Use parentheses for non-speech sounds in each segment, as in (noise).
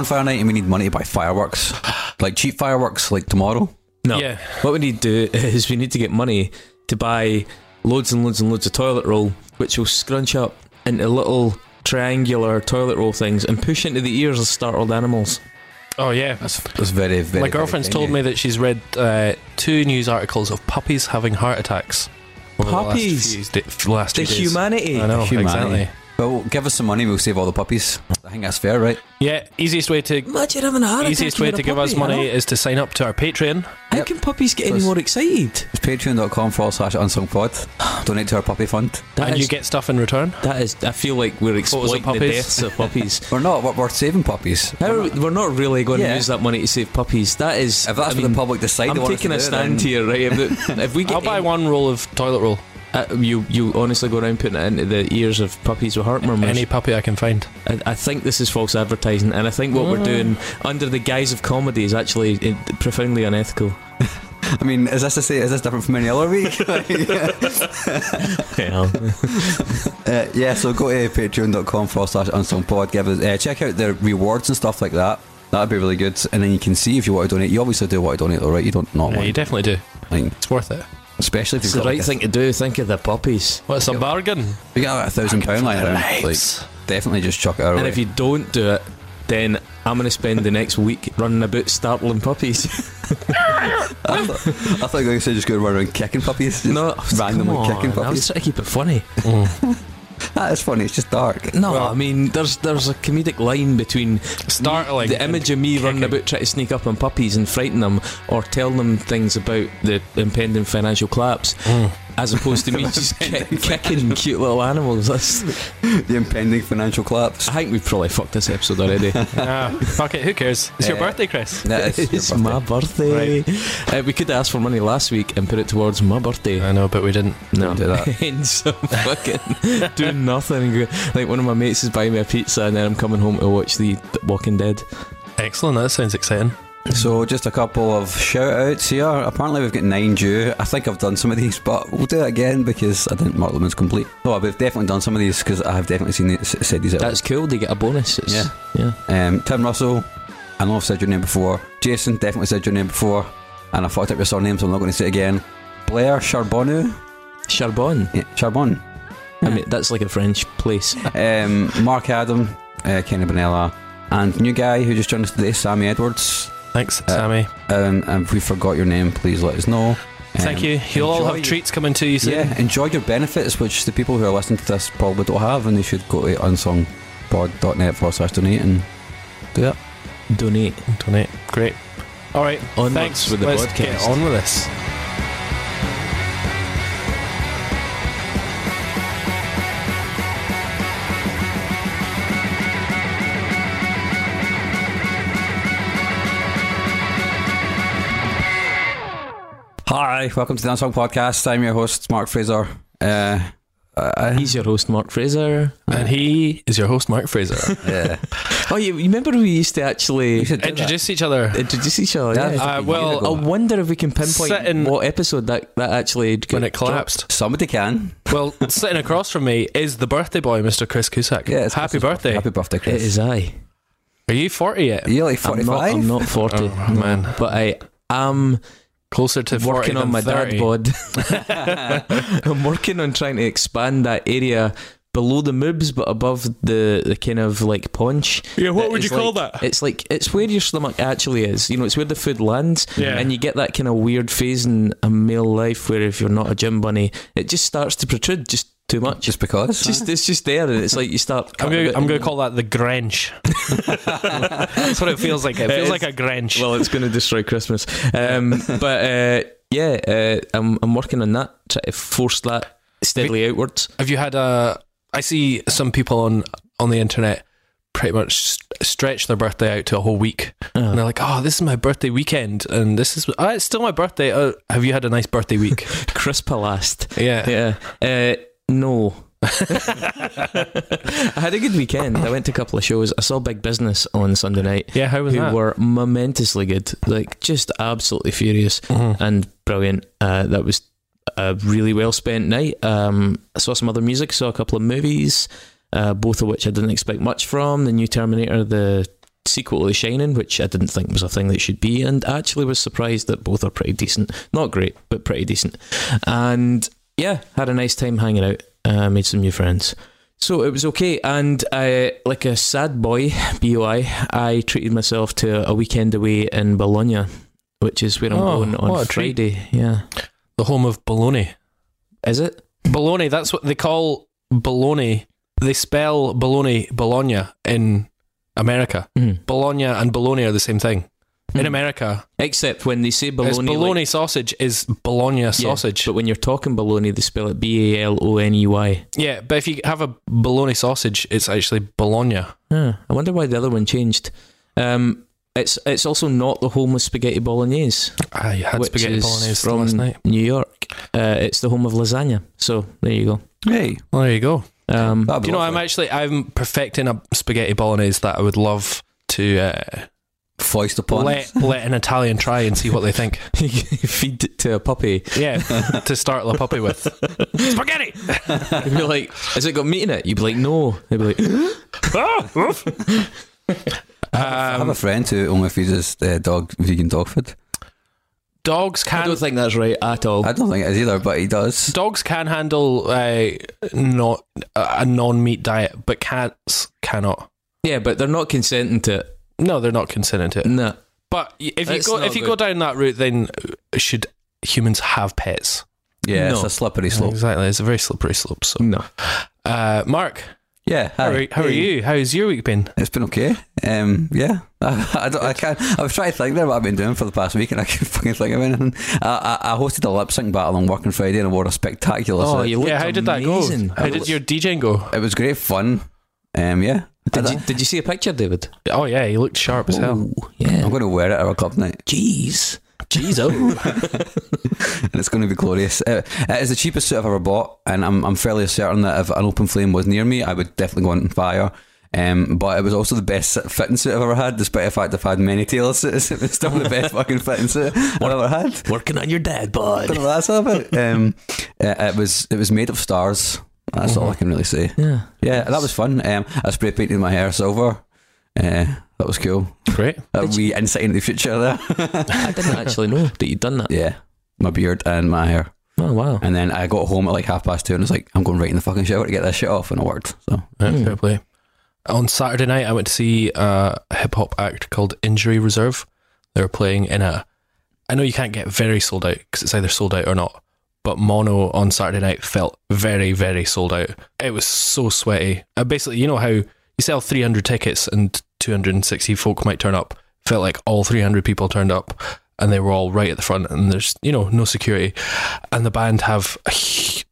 It's bonfire night and we need money to buy fireworks. Like cheap fireworks, like tomorrow. No. Yeah. What we need to do is we need to get money to buy loads and loads and loads of toilet roll, which will scrunch up into little triangular toilet roll things and push into the ears of startled animals. Oh yeah. That's, that's very, very My girlfriend's very told me that she's read uh, two news articles of puppies having heart attacks. over the last Puppies? few da- f- last The few days. humanity. I know Humanity. exactly. You. Well, give us some money, we'll save all the puppies. I think that's fair, right? Yeah, easiest way to Imagine having a heart easiest attack way over to a give us puppy, money huh? is to sign up to our Patreon. How Yep. can puppies get So any it's- more excited? It's patreon.com forward slash unsung pod. Donate to our puppy fund. That and is, you get stuff in return. that is. I feel like we're Photos of exploiting the puppies. deaths of puppies. (laughs) We're not, we're, we're saving puppies. How are we, we're not really going Yeah. to use that money to save puppies. That is. If that's I what mean, the public decide I'm they want us taking to a do, stand then- here, right? If, if we (laughs) get, I'll buy one roll of toilet roll. Uh, you you honestly go around putting it into the ears of puppies with heart murmurs. Any puppy I can find. I, I think this is false advertising, and I think what we're doing under the guise of comedy is actually uh, profoundly unethical. (laughs) I mean, is this to say, is this different from any other week? (laughs) Yeah. (laughs) Uh, yeah, so go to patreon.com forward slash unsung pod. Give us, uh, check out the rewards and stuff like that. That'd be really good. And then you can see if you want to donate. You obviously do want to donate, though, right? You don't not Yeah, want you definitely do. I like, It's worth it. Especially if It's you've the got right like, thing to do. Think of the puppies. What's a bargain? We got like a thousand pound lying around. Like, definitely just chuck it our And way. if you don't do it, then I'm going to spend the next week running about startling puppies. (laughs) I, thought, I thought you were going to say just go around kicking puppies. Just no, randomly come kicking on, I was trying to keep it funny. Mm. (laughs) That is funny. It's just dark. No, Well- I mean, there's there's a comedic line between Startling. the image of me running about trying to sneak up on puppies and frighten them, or tell them things about the impending financial collapse, hmm. As opposed to me just ki- kicking cute little animals. That's, (laughs) The impending financial collapse. I think we've probably fucked this episode already. (laughs) Ah, fuck it. Who cares? It's your Uh, birthday, Chris. That is it's your my birthday. birthday. Uh, we could have asked for money last week and put it towards my birthday. I know, but we didn't. No, do that. (laughs) Hence, I'm fucking doing nothing. Like one of my mates is buying me a pizza, and then I'm coming home to watch the Walking Dead. Excellent. That sounds exciting. So just a couple of shout outs here. Apparently we've got nine due. I think I've done some of these, but we'll do it again because I didn't mark them as complete. No, we've definitely done some of these because I have definitely seen these, said these out. That's cool. They get a bonus. It's, Yeah. yeah. Um, Tim Russell, I know I've said your name before. Jason, definitely said your name before. And I fucked up your surname, so I'm not going to say it again. Blair Charbonneau. Charbon. Yeah, Charbon. I mean, that's like a French place. (laughs) Um, Mark Adam, uh, Kenny Bonella. And new guy who just joined us today, Sammy Edwards. Thanks, Uh, Sammy. Um, and if we forgot your name, please let us know. Thank Um, you. You'll all enjoy have treats coming to you soon. Yeah, enjoy your benefits, which the people who are listening to this probably don't have, and they should go to unsungpod.net forward slash donate and do that. Donate. Donate. Great. All right. Onwards Thanks. with the Let's podcast. get on with this. Hi, welcome to the Unsung Podcast. I'm your host, Mark Fraser. Uh, uh, He's your host, Mark Fraser. And he is your host, Mark Fraser. (laughs) yeah. Oh, you, you remember we used to actually You should do that. Introduce each other. introduce each other? Yeah, Yeah. Uh, well. I wonder if we can pinpoint Sitting- what episode that, that actually got When it dropped. collapsed. somebody can. Well, (laughs) sitting across from me is the birthday boy, Mr. Chris Cusack. Yeah, it's Happy Chris's birthday. Happy birthday, It Chris. is I. Are you 40 yet? Are you like I'm 45? not, I'm not 40. Oh, no, man. But I am Closer to 40 working than on my 30. dad bod. (laughs) I'm working on trying to expand that area below the moobs but above the, the kind of like paunch. Yeah, what would you is call that? It's like it's where your stomach actually is. You know, it's where the food lands. Yeah. And you get that kind of weird phase in a male life where if you're not a gym bunny, it just starts to protrude just too much. Just because? It's just it's just there and it's like you start I'm gonna, I'm gonna call that the Grinch (laughs) That's what it feels like. It feels like a Grinch well, it's going to destroy Christmas. Um, (laughs) but uh, yeah, uh, I'm I'm working on that, try to force that steadily outwards. Have you had a? I see some people on on the internet pretty much s- stretch their birthday out to a whole week, and Uh, they're like, "Oh, this is my birthday weekend, and this is oh, it's still my birthday. Uh, have you had a nice birthday week?" (laughs) crisp last. yeah. Yeah. No. (laughs) I had a good weekend. I went to a couple of shows. I saw Big Business on Sunday night. Yeah, how was who that? were momentously good, like just absolutely furious Mhm. and brilliant. Uh, that was a really well spent night. Um, I saw some other music, saw a couple of movies, uh, both of which I didn't expect much from. The new Terminator, the sequel to The Shining, which I didn't think was a thing that should be, and actually was surprised that both are pretty decent. Not great, but pretty decent. And yeah, had a nice time hanging out. Uh, made some new friends. So it was okay, and I, like a sad boy, (laughs) boi, I treated myself to a weekend away in Bologna, which is where I'm Oh, going on. Friday. Yeah, The home of bologna. is it? Bologna, that's what they call bologna. They spell bologna Bologna in America. Mm. Bologna and bologna are the same thing. In Mm. America, Except when they say it's bologna, like- bologna sausage is bologna Yeah, sausage. but when you're talking bologna, they spell it B A L O N E Y. Yeah, but if you have a bologna sausage, it's actually bologna. Huh, I wonder why the other one changed. Um, it's it's also not the home of spaghetti bolognese, I had which spaghetti is bolognese from last night. New York. Uh, it's the home of lasagna. So there you go. Hey, Well, there you go. Um, that'd Do you know, I'm actually I'm perfecting a spaghetti bolognese that I would love to uh, foist upon. let let an Italian try and see what they think. (laughs) feed it to a puppy. Yeah, to start the puppy with (laughs) spaghetti. You'd be like, "Has it got meat in it?" You'd be like, "No." They'd be like, (gasps) I have a friend who only feeds his uh, dog vegan dog food. Dogs can. "I don't think that's right at all." I don't think it is either, but he does. dogs can handle uh, not a non meat diet, but cats cannot. yeah, but they're not consenting to it. No, they're not consenting to it. No. But if you That's go not if you good. go down that route, then should humans have pets? Yeah, it's a slippery slope. Exactly, it's a very slippery slope. So, No. uh, Mark, Yeah, how, hi. are, how are Hey. you? How's your week been? It's been okay. Um, yeah, I, (laughs) I, don't, I can't. I was trying to think there what I've been doing for the past week, and I can't (laughs) fucking think of anything. I, I, I hosted a lip sync battle on Working Friday, and I wore a spectacular. Oh, suit. you looked yeah, how did that amazing. go? How did your DJing go? It was great fun. Um, yeah. Did you, did you see a picture, David? Oh yeah, he looked sharp as hell. Oh, yeah. I'm going to wear it at our club night, Jeez. Jeez, oh. (laughs) and it's going to be glorious. Uh, it is the cheapest suit I've ever bought, and I'm, I'm fairly certain that if an open flame was near me, I would definitely go on fire. Um, but it was also the best fitting suit I've ever had, despite the fact I've had many tailor suits. (laughs) It was still the best (laughs) fucking fitting suit I've ever had. Working on your dad, bud. don't know what that's all about. Um, uh, it was it was made of stars. That's all I can really say. Yeah. Yeah, that was fun. Um, I spray painted my hair silver. Uh, that was cool. Great. A wee insight into the future there. (laughs) I didn't actually know that you'd done that. yeah, my beard and my hair. Oh, wow. And then I got home at like half past two and was like, I'm going right in the fucking shower to get this shit off, and it worked. So Yeah, Hmm. Fair play. On Saturday night, I went to see a hip hop act called Injury Reserve. They were playing in a. I know you can't get very sold out because it's either sold out or not. But mono on Saturday night felt very, very sold out. It was so sweaty. Uh, basically, you know how you sell 300 tickets and 260 folk might turn up. Felt like all 300 people turned up and they were all right at the front and there's, you know, no security. And the band have,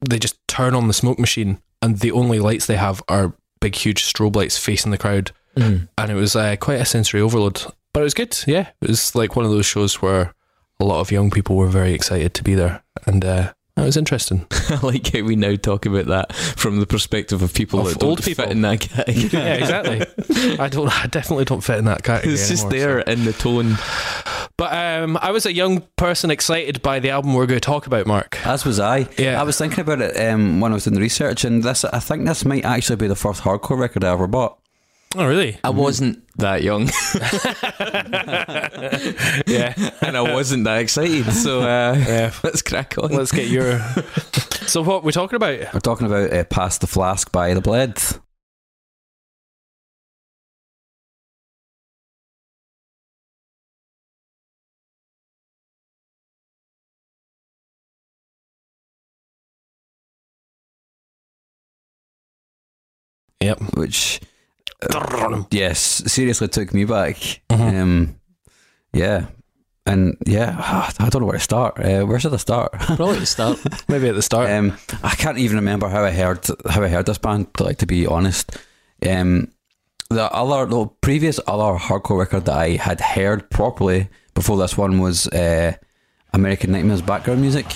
they just turn on the smoke machine and the only lights they have are big, huge strobe lights facing the crowd. Mm. And it was uh, quite a sensory overload. But it was good, yeah. It was like one of those shows where a lot of young people were very excited to be there. And uh, it was interesting. (laughs) I like how we now talk about that from the perspective of people Of that don't old people. fit in that category. (laughs) yeah, exactly. I don't. I definitely don't fit in that category. It's just anymore, there so. in the tone. But um, I was a young person excited by the album we're going to talk about, Mark. as was I. Yeah. I was thinking about it um, when I was doing the research, and this I think this might actually be the first hardcore record I ever bought. Oh, really? I wasn't that young (laughs) (laughs) Yeah. and I wasn't that excited. So uh, (laughs) Yeah. let's crack on. Let's get your. so, what we're talking about? We're talking about uh, "Pass the Flask" by the Bled. Yep. which yes, seriously took me back. Mhm. Um, yeah, and yeah, I don't know where to start. Uh, where should I start? Probably to start. Maybe at the start. um, I can't even remember how I heard how I heard this band. Like to be honest, um, the other the previous other hardcore record that I had heard properly before this one was uh, American Nightmares background music.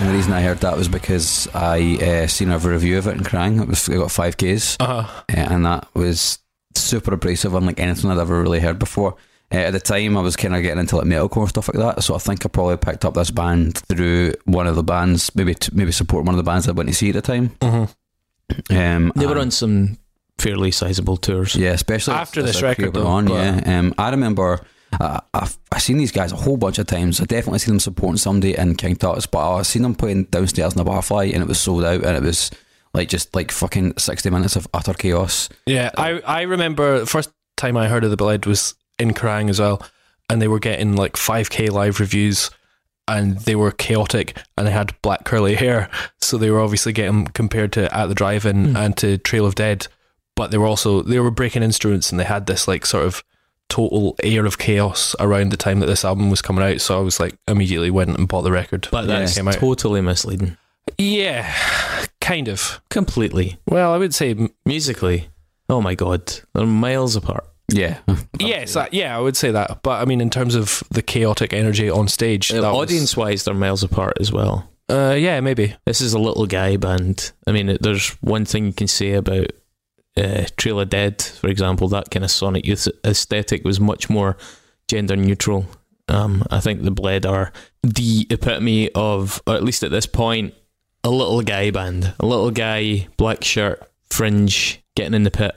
And the reason I heard that was because I uh, seen a review of it in Kerrang. It was it got five Ks, uh-huh. uh, and that was super abrasive, unlike anything I'd ever really heard before. Uh, at the time, I was kind of getting into like metalcore stuff like that, so I think I probably picked up this band through one of the bands, maybe t- maybe supporting one of the bands I went to see at the time. Mm-hmm. Um, They were on some fairly sizable tours. yeah, especially After as this record, though, went on. Yeah, um, I remember uh, I've I've seen these guys a whole bunch of times. I definitely seen them supporting somebody in King Tut's, but I've seen them playing downstairs in the barfly, and it was sold out, and it was like just like fucking sixty minutes of utter chaos. Yeah, I, I remember the first time I heard of the Bled was in Kerrang as well, and they were getting like 5k live reviews, and they were chaotic, and they had black curly hair, so they were obviously getting compared to At the Drive-In Hmm. and to Trail of Dead, but they were also they were breaking instruments, and they had this like sort of total air of chaos around the time that this album was coming out. So I was like immediately went and bought the record. But that's came out. totally misleading. yeah, kind of. Completely. Well, I would say Musically, oh my god, they're miles apart. Yeah, (laughs) Yes, that, yeah, I would say that. But I mean, in terms of the chaotic energy on stage, that was- Audience wise, they're miles apart as well. uh, yeah, maybe. This is a little guy band. I mean, there's one thing you can say about uh, Trail of Dead, for example. That kind of Sonic Youth aesthetic was much more gender neutral. Um, I think the Bled are the epitome of, or at least at this point, a little guy band. A little guy, black shirt, fringe, getting in the pit,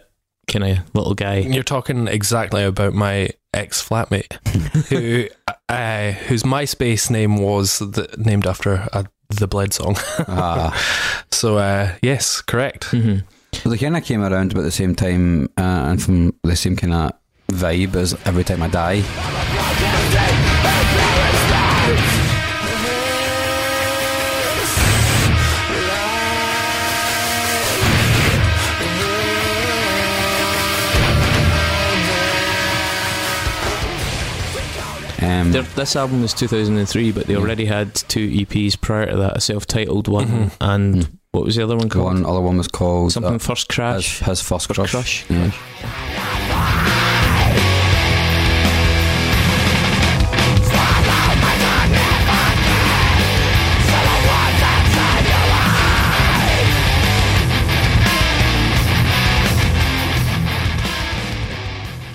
kind of little guy. You're talking exactly about my ex flatmate, (laughs) who uh, whose MySpace name was the, named after a, the Bled song. ah. (laughs) so uh, yes, correct. hmm So they kind of came around about the same time uh, and from the same kind of vibe as Every Time I Die. Um, this album was 2003, but they Yeah. already had two EPs prior to that, a self-titled one, Mhm. and Mm. What was the other one called? one other one was called Something uh, First Crash. his First First Crush. Crush. Yeah.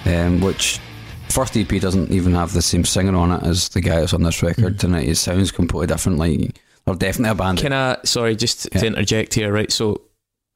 Um, which first EP doesn't even have the same singer on it as the guy that's on this record, Mm. and it sounds completely different. Like they're definitely a band. Can I? Sorry, just Yeah. to interject here, right? So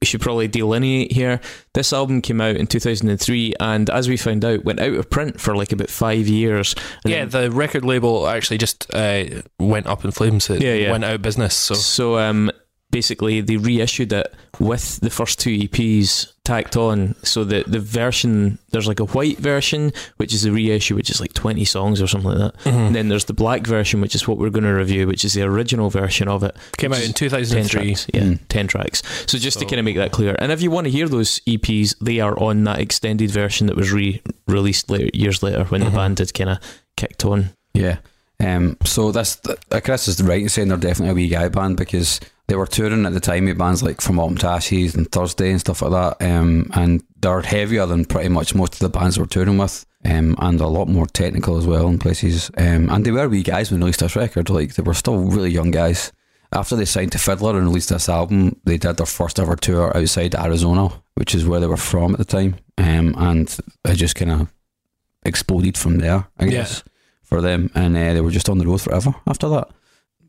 we should probably delineate here. This album came out in 2003, and as we found out, went out of print for like about five years. And Yeah, then- the record label actually just uh, went up in flames. It Yeah, yeah. went out of business. So So um, basically, they reissued it with the first two EPs tacked on. So the the version there's like a white version, which is the reissue, which is like 20 songs or something like that. Mhm. And then there's the black version, which is what we're going to review, which is the original version of it. came out in 10 2003. Yeah, Mm. 10 tracks. So just to kind of make that clear. And if you want to hear those EPs, they are on that extended version that was re released later, years later when Mhm. the band had kind of kicked on. Yeah. Um, so this, uh, Chris is right in saying they're definitely a wee guy band because they were touring at the time with bands like From Autumn to Ashes and Thursday and stuff like that. Um, and they're heavier than pretty much most of the bands we're touring with. Um, and a lot more technical as well in places. Um, and they were wee guys when they released this record. Like they were still really young guys. After they signed to Fiddler and released this album, they did their first ever tour outside Arizona, which is where they were from at the time. Um, and it just kind of exploded from there, I Yeah. For them. And uh, they were just on the road forever after that.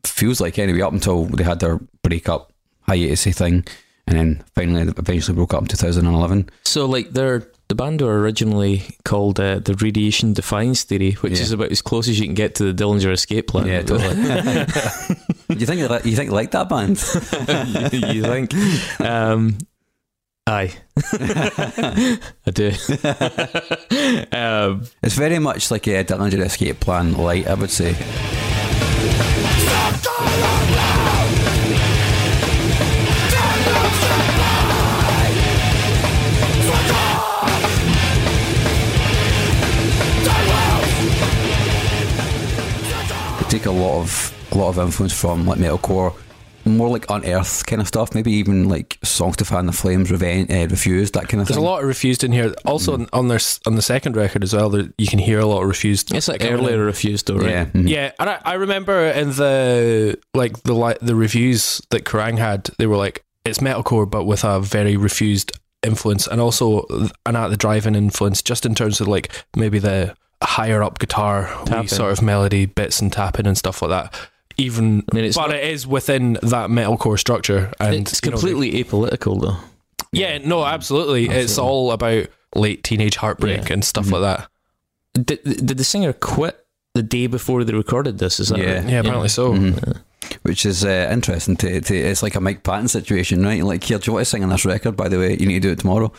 Feels like anyway, up until they had their breakup hiatus thing, and then finally, eventually broke up in 2011. So, like, they're. The band were originally called uh, the Radiation Defiance Theory, which Yeah. is about as close as you can get to the Dillinger Escape Plan. Yeah, totally. (laughs) (laughs) you think you think like that band? (laughs) you think? Um, aye, (laughs) I do. (laughs) um, It's very much like a Dillinger Escape Plan light, I would say. They take a lot of a lot of influence from like metalcore, more like unearthed kind of stuff. Maybe even like songs to fan the flames, revenge, uh, refused that kind of thing. There's a lot of refused in here. Also on- on their on the second record as well, there, you can hear a lot of refused. it's like coming in. earlier refused, though, right? Yeah, mhm. Yeah, and I, I remember in the like the li- the reviews that Kerrang had, they were like it's metalcore but with a very refused influence, and also an at the drive-in influence, just in terms of like maybe the higher up guitar, sort of melody bits and tapping and stuff like that. Even, I mean, it's but not- it is within that metalcore structure, and it's you know, completely apolitical though. yeah, no, absolutely. It's all about late teenage heartbreak Yeah. and stuff Mhm. like that. Did, did the singer quit the day before they recorded this? Is that Yeah. right? Yeah, apparently so. Mhm. Which is uh, interesting. To, to it's like a Mike Patton situation, right? Like, here, do you want to sing on this record? By the way, you need to do it tomorrow.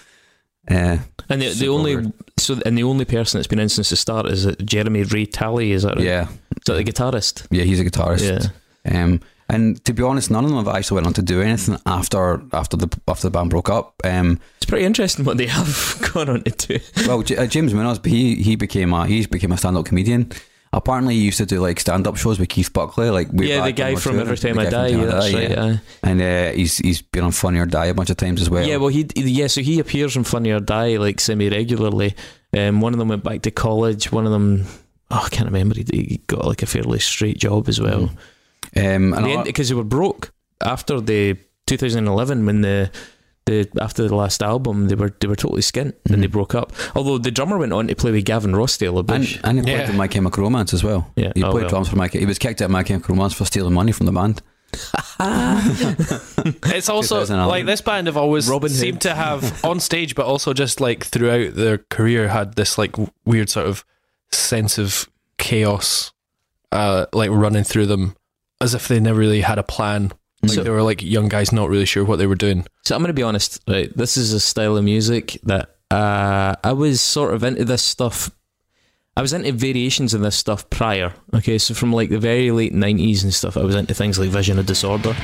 Uh, And the, the only weird. so and the only person that's been in since the start is Jeremy Ray Talley. Is that right? yeah, That the guitarist? yeah, he's a guitarist. Yeah. Um, and to be honest, none of them have actually went on to do anything after after the after the band broke up. Um, It's pretty interesting what they have (laughs) gone on to do. well, J- uh, James Munoz, he he became a he became a stand up comedian. Apparently, he used to do like stand up shows with Keith Buckley, like yeah, the guy from. Every Time I Die. Yeah, that's right. yeah. And uh, he's he's been on Funny or Die a bunch of times as well. Yeah, well, he yeah, so he appears on Funny or Die like semi regularly. Um, one of them went back to college. One of them, oh, I can't remember. He, he got like a fairly straight job as well. um, and a lot- Because they were broke after the 2011 when the the after the last album they were they were totally skint and they Mhm. broke up. Although the drummer went on to play with Gavin Rossdale a and, bunch. and he played Yeah. in My Chemical Romance as well. Yeah. He Oh, played well. drums for My. He was kicked out of My Chemical Romance for stealing money from the band. (laughs) (laughs) It's also like this band have always Robin Hood. seemed to have on stage, but also just like throughout their career had this like weird sort of sense of chaos, uh, like running through them, as if they never really had a plan. Like So- they were like young guys, not really sure what they were doing. So I'm going to be honest, right? This is a style of music that uh, I was sort of into this stuff. I was into variations of this stuff prior. Okay, so from like the very late 90s and stuff, I was into things like Vision of Disorder.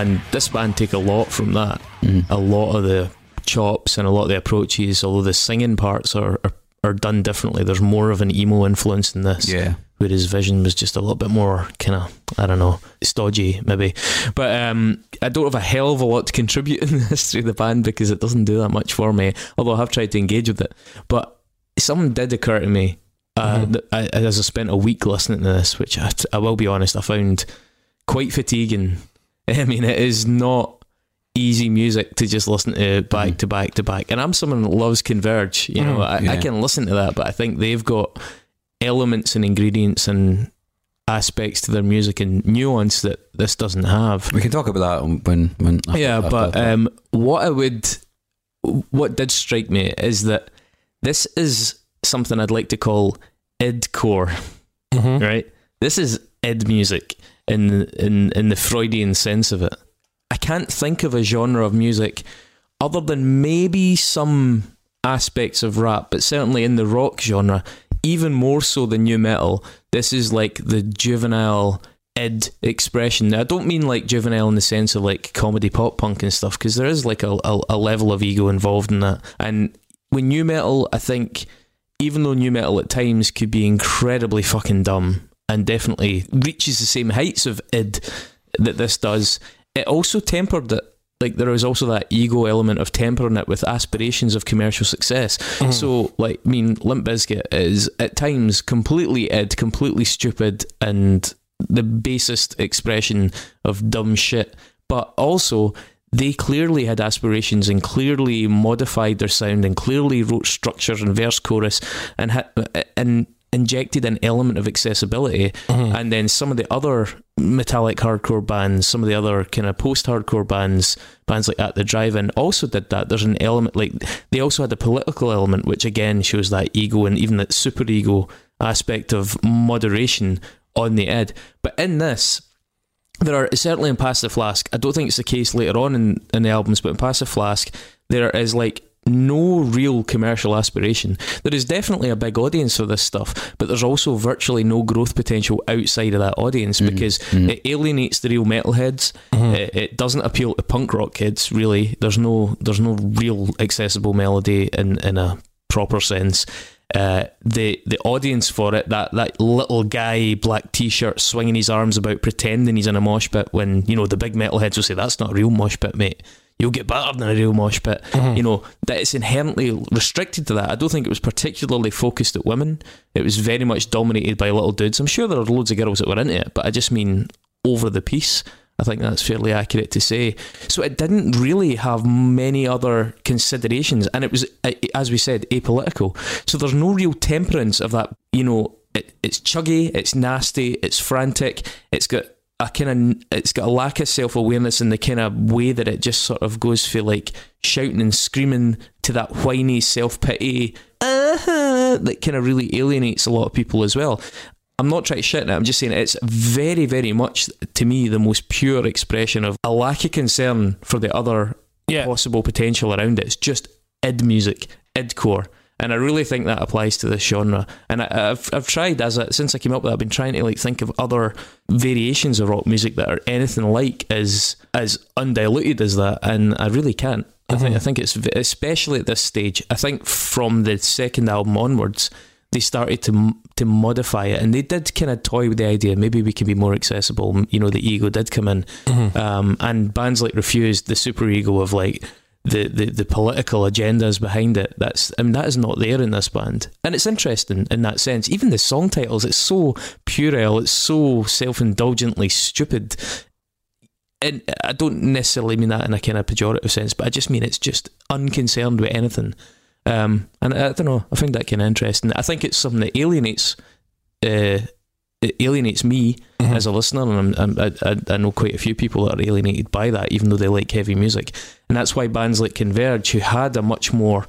And this band take a lot from that. Mm. a lot of the chops and a lot of the approaches, although the singing parts are, are, are done differently. There's more of an emo influence in this, Yeah. whereas Vision was just a little bit more kind of, I don't know, stodgy maybe. But um, I don't have a hell of a lot to contribute (laughs) in the history of the band because it doesn't do that much for me, although I have tried to engage with it. But something did occur to me uh, Mhm. that I, as I spent a week listening to this, which I, I will be honest, I found quite fatiguing. (laughs) I mean, it is not easy music to just listen to back Mhm. to back to back. And I'm someone that loves Converge. You know, Mhm. I, I can listen to that, but I think they've got elements and ingredients and aspects to their music and nuance that this doesn't have. We can talk about that when when. after- yeah, after but um, what I would, what did strike me is that this is something I'd like to call idcore Mm-hmm. right? This is id music in in in the Freudian sense of it. I can't think of a genre of music other than maybe some aspects of rap, but certainly in the rock genre, even more so than new metal. This is like the juvenile id expression. Now, I don't mean like juvenile in the sense of like comedy pop punk and stuff, because there is like a, a, a level of ego involved in that. And with new metal, I think even though new metal at times could be incredibly fucking dumb and definitely reaches the same heights of id that this does, it also tempered it. Like there was also that ego element of tempering it with aspirations of commercial success. Mm-hmm. So, like, I mean, Limp Bizkit is at times completely id, completely stupid, and the basest expression of dumb shit. But also, they clearly had aspirations and clearly modified their sound and clearly wrote structures and verse chorus and ha- and injected an element of accessibility. Mhm. And then some of the other metallic hardcore bands, some of the other kind of post-hardcore bands, bands like At the Drive-In, also did that. There's an element like they also had a political element, which again shows that ego and even that super ego aspect of moderation on the id. But in this, there are certainly in Pass the Flask. I don't think it's the case later on in, in the albums, but in Pass the Flask, there is like no real commercial aspiration. There is definitely a big audience for this stuff, but there's also virtually no growth potential outside of that audience Mhm. because Mhm. it alienates the real metalheads. Mhm. It, it doesn't appeal to punk rock kids really. There's no there's no real accessible melody in in a proper sense. Uh, the the audience for it that that little guy black t-shirt swinging his arms about pretending he's in a mosh pit when you know the big metalheads will say that's not a real mosh pit mate you'll get battered in a real mosh pit. Mm-hmm. You know that it's inherently restricted to that. I don't think it was particularly focused at women. It was very much dominated by little dudes. I'm sure there are loads of girls that were into it, but I just mean over the piece. I think that's fairly accurate to say. So it didn't really have many other considerations, and it was, as we said, apolitical. So there's no real temperance of that. You know, it, it's chuggy, it's nasty, it's frantic, it's got a kind of, it's got a lack of self awareness in the kind of way that it just sort of goes for like shouting and screaming to that whiny self pity. Uh-huh, that kind of really alienates a lot of people as well. I'm not trying to shit it. I'm just saying it's very, very much to me the most pure expression of a lack of concern for the other Yeah. possible potential around it. It's just id music, id core. And I really think that applies to this genre. And I, I've I've tried as I, since I came up with it, I've been trying to like think of other variations of rock music that are anything like as as undiluted as that, and I really can't. I think I think it's especially at this stage. I think from the second album onwards, they started to to modify it, and they did kind of toy with the idea. Maybe we can be more accessible. You know, the ego did come in, um, and bands like Refused, the super ego of like the, the, the political agendas behind it. That's I mean that is not there in this band, and it's interesting in that sense. Even the song titles, it's so puerile, it's so self indulgently stupid. And I don't necessarily mean that in a kind of pejorative sense, but I just mean it's just unconcerned with anything. Um, and I, I don't know. I find that kind of interesting. I think it's something that alienates. Uh, it alienates me as a listener, and I'm, I'm, I, I- I know quite a few people that are alienated by that, even though they like heavy music. And that's why bands like Converge, who had a much more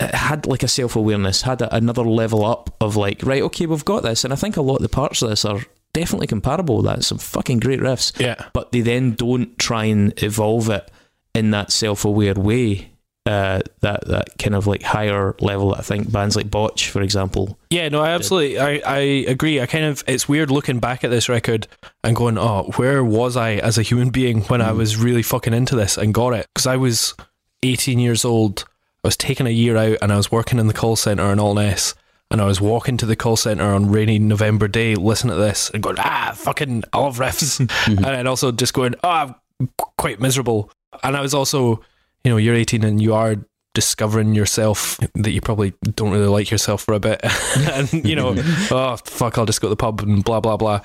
uh, had like a self awareness, had a, another level up of like, right, okay, we've got this, and I think a lot of the parts of this are definitely comparable. That's some fucking great riffs, Yeah. but they then don't try and evolve it in that self aware way. Uh, that that kind of like higher level. I think bands like Botch, for example, Yeah, no, I absolutely, I, I agree. I kind of, it's weird looking back at this record and going, oh, where was I as a human being when I was really fucking into this and got it? Because I was 18 years old. I was taking a year out and I was working in the call centre in Alness. And I was walking to the call centre on rainy November day, listening to this and going, ah, fucking, I love riffs. (laughs) and then also just going, oh, I'm qu- quite miserable. And I was also, you know, you're 18 and you are discovering yourself that you probably don't really like yourself for a bit. (laughs) and, you know, (laughs) oh, fuck, I'll just go to the pub and blah, blah, blah.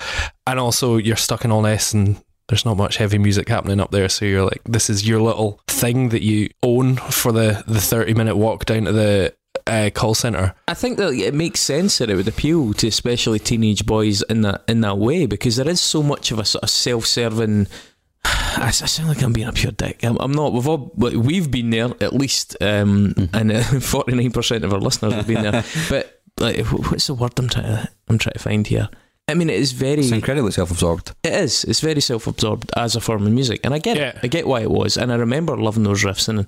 And also, you're stuck in all this and there's not much heavy music happening up there. So you're like, this is your little thing that you own for the, the 30 minute walk down to the uh, call centre. I think that it makes sense that it would appeal to especially teenage boys in that in that way because there is so much of a sort of self-serving. (sighs) I, I sound like I'm being a pure dick. I'm, I'm not. We've all we've been there at least, um, and (laughs) forty nine percent of our listeners have been there. (laughs) But like, what's the word I'm trying to I'm trying to find here? I mean, it is very. It's incredibly self-absorbed. It is. It's very self-absorbed as a form of music, and I get Yeah. it. I get why it was, and I remember loving those riffs. And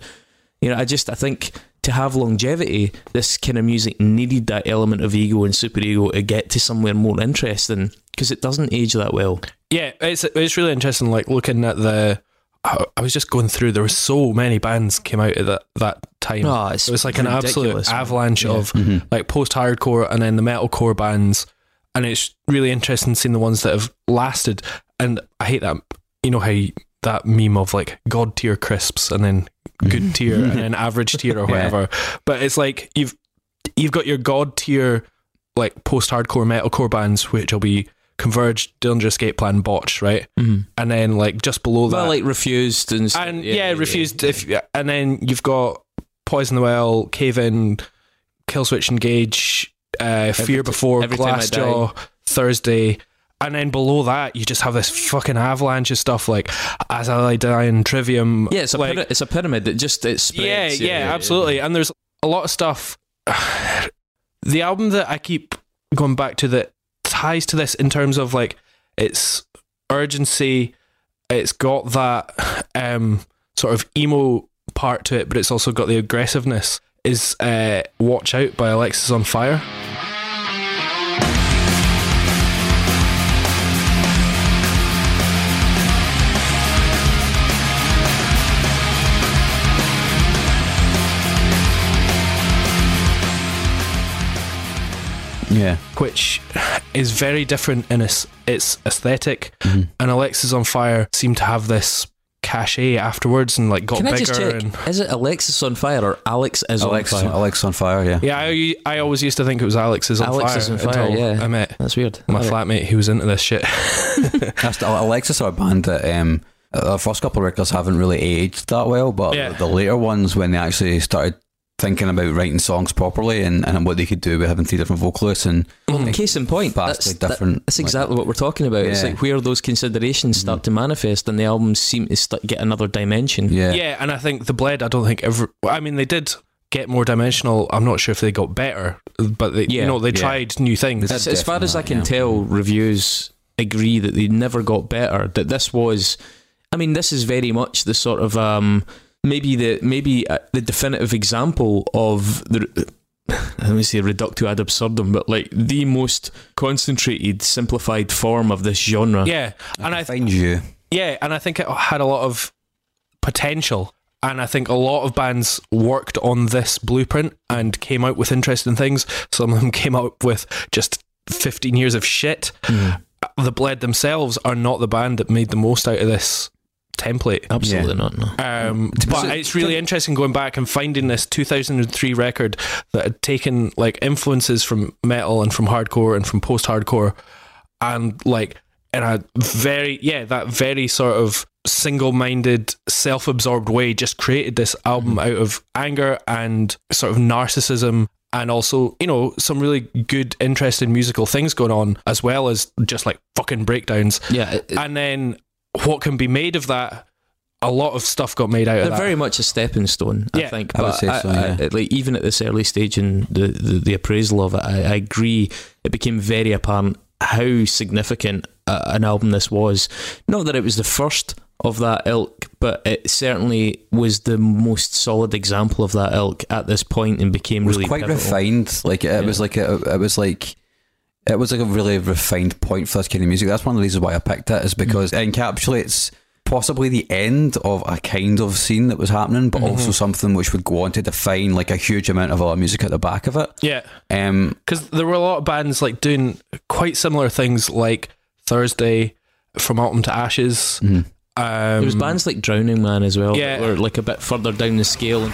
you know, I just I think to have longevity, this kind of music needed that element of ego and superego to get to somewhere more interesting because it doesn't age that well. Yeah, it's it's really interesting. Like looking at the, I I was just going through. There were so many bands came out at that that time. Oh, it's it was like an absolute avalanche Yeah. of mm-hmm. like post hardcore and then the metalcore bands, and it's really interesting seeing the ones that have lasted. And I hate that. You know how you, that meme of like god tier crisps and then good mm-hmm. tier and (laughs) then average tier or Yeah. whatever. But it's like you've you've got your god tier like post hardcore metalcore bands, which will be Converge, Dillinger Escape Plan, Botch, right? Mhm. And then like just below that, Well, like refused and, st- and yeah, refused. If and then you've got Poison the Well, Cave In, Killswitch Engage, uh, Fear Before, Every Glassjaw, Thursday. And then below that, you just have this fucking avalanche of stuff like As I Lie Dying, Trivium. Yeah, it's a like, pyra- it's a pyramid that just it spreads. yeah, yeah, absolutely. And there's a lot of stuff. (sighs) the album that I keep going back to that ties to this in terms of like its urgency. It's got that um, sort of emo part to it, but it's also got the aggressiveness. Is uh, "Watch Out" by Alexisonfire. Yeah. which is very different in its its aesthetic. And Alexisonfire seemed to have this cachet afterwards and like got Can I bigger just check? and Is it Alexis on fire or Alex is Alex, on fire? Alex on fire. Yeah. yeah I, I always used to think it was Alex is on Alex fire is on fire, until yeah. I met That's weird. my Alright. flatmate who was into this shit (laughs) That's the, Alexis are a band that um, the first couple of records haven't really aged that well, but Yeah. the later ones when they actually started thinking about writing songs properly and, and what they could do with having three different vocalists and Mhm. Case in point, that's, that- different. that's exactly what we're talking about. It's like where those considerations start to manifest, and the albums seem to start, get another dimension. yeah. yeah and I think the bled I don't think ever I mean they did get more dimensional I'm not sure if they got better but they Yeah. you know they Yeah. tried new things As, as far as I can Definitely, tell, reviews agree that they never got better. That this was, I mean, this is very much the sort of um, maybe the maybe uh, the definitive example of the. (laughs) Let me say reductio ad absurdum, but like the most concentrated, simplified form of this genre. yeah and I find you. Yeah, and I think it had a lot of potential. And I think a lot of bands worked on this blueprint and came out with interesting things. Some of them (laughs) came out with just 15 years of shit. Mm. The Bled themselves are not the band that made the most out of this template. Absolutely Yeah. not. No. Um, but so- it's really interesting going back and finding this 2003 record that had taken like influences from metal and from hardcore and from post hardcore and like in a very yeah that very sort of single-minded self-absorbed way just created this album out of anger and sort of narcissism and also you know some really good interesting musical things going on as well as just like fucking breakdowns Yeah, it- it- and then what can be made of that a lot of stuff got made out of they're that very much a stepping stone. I think. I would But say so, yeah. like even at this early stage in the, the, the appraisal of it, I, I agree. It became very apparent how significant uh, an album this was. Not that it was the first of that ilk, but it certainly was the most solid example of that ilk at this point and became It was really quite pivotal. refined. Like it, Yeah. was like a, it was like it was like a really refined point for this kind of music. That's one of the reasons why I picked it is because it encapsulates possibly the end of a kind of scene that was happening, but also something which would go on to define like a huge amount of other music at the back of it. yeah Um, because there were a lot of bands like doing quite similar things like thursday from autumn to ashes mhm. um, There was bands like Drowning Man as well Yeah. that were like a bit further down the scale.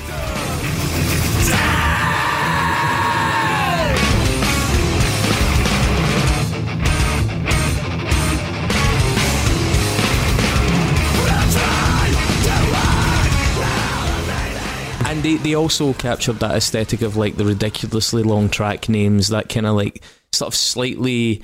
They, they also captured that aesthetic of like the ridiculously long track names, that kind of like sort of slightly.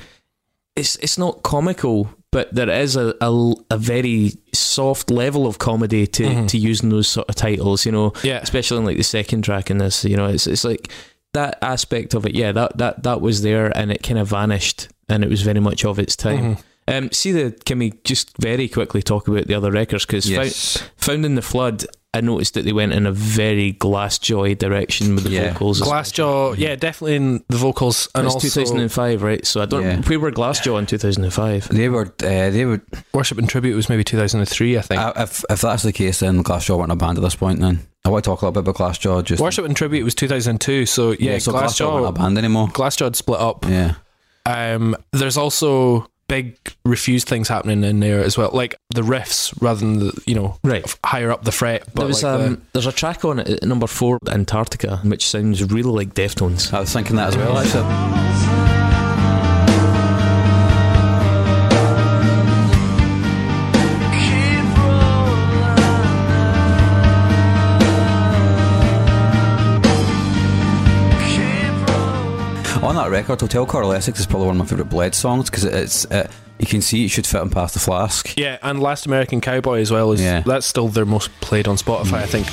It's it's not comical, but there is a, a, a very soft level of comedy to, Mhm. to using those sort of titles, you know, yeah especially in like the second track in this, you know, it's it's like that aspect of it, yeah, that that that was there and it kind of vanished and it was very much of its time. Mhm. Um, see the can we just very quickly talk about the other records because yes. Found in the Flood, I noticed that they went in a very Glassjaw direction with the Yeah. vocals. glassjaw yeah definitely in the vocals and and it's also 2005, right? So I don't. Yeah. We were Glassjaw in 2005. They were, uh, they were. worship and tribute was maybe 2003 i think Uh, if if that's the case, then Glassjaw weren't a band at this point. Then I want to talk a little bit about Glassjaw. Just worship and tribute was 2002 so yeah, so Glassjaw weren't a band anymore. glassjaw had split up Yeah, Um, there's also big refused things happening in there as well, like the riffs rather than the you know Right. f- higher up the fret. But There was like the- um, there's a track on it at number four, Antarctica, which sounds really like Deftones. I was thinking that as well. Actually, on that record, Hotel Coral Essex is probably one of my favourite Bled songs because it's it, you can see it should fit him Pass the Flask. yeah, and Last American Cowboy as well is Yeah. that's still their most played on Spotify, I think.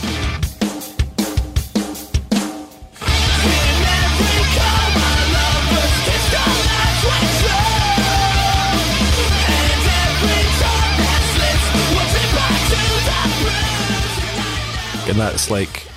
And that's like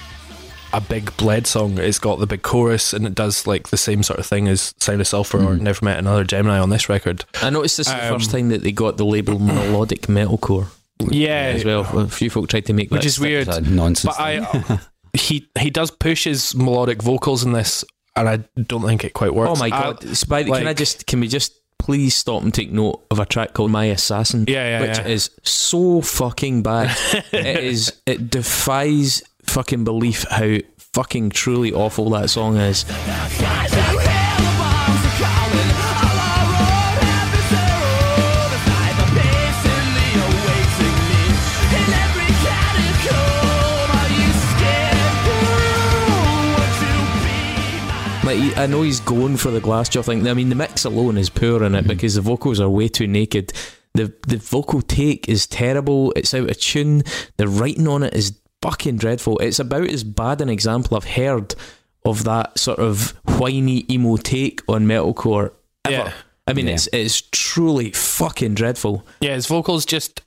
a big bled song. It's got the big chorus and it does like the same sort of thing as Sound of Sulphur or Mhm. Never Met Another Gemini on this record. I noticed this is the Um, first time that they got the label melodic metalcore Yeah, as well. A few folk tried to make which that is stick. weird. It's nonsense. But I, he he does push his melodic vocals in this, and I don't think it quite works. Oh my I- god! Spy, can I just can we just please stop and take note of a track called My Assassin. Yeah, yeah, which yeah. is so fucking bad. (laughs) it is. It defies fucking belief how fucking truly awful that song is. Like I know he's going for the Glassjaw thing. I mean, the mix alone is poor in it mm-hmm. because the vocals are way too naked. The the vocal take is terrible. It's out of tune. The writing on it is fucking dreadful. It's about as bad an example I've heard of that sort of whiny emo take on metalcore ever. Yeah. I mean, Yeah. it's it's truly fucking dreadful. Yeah, his vocals just,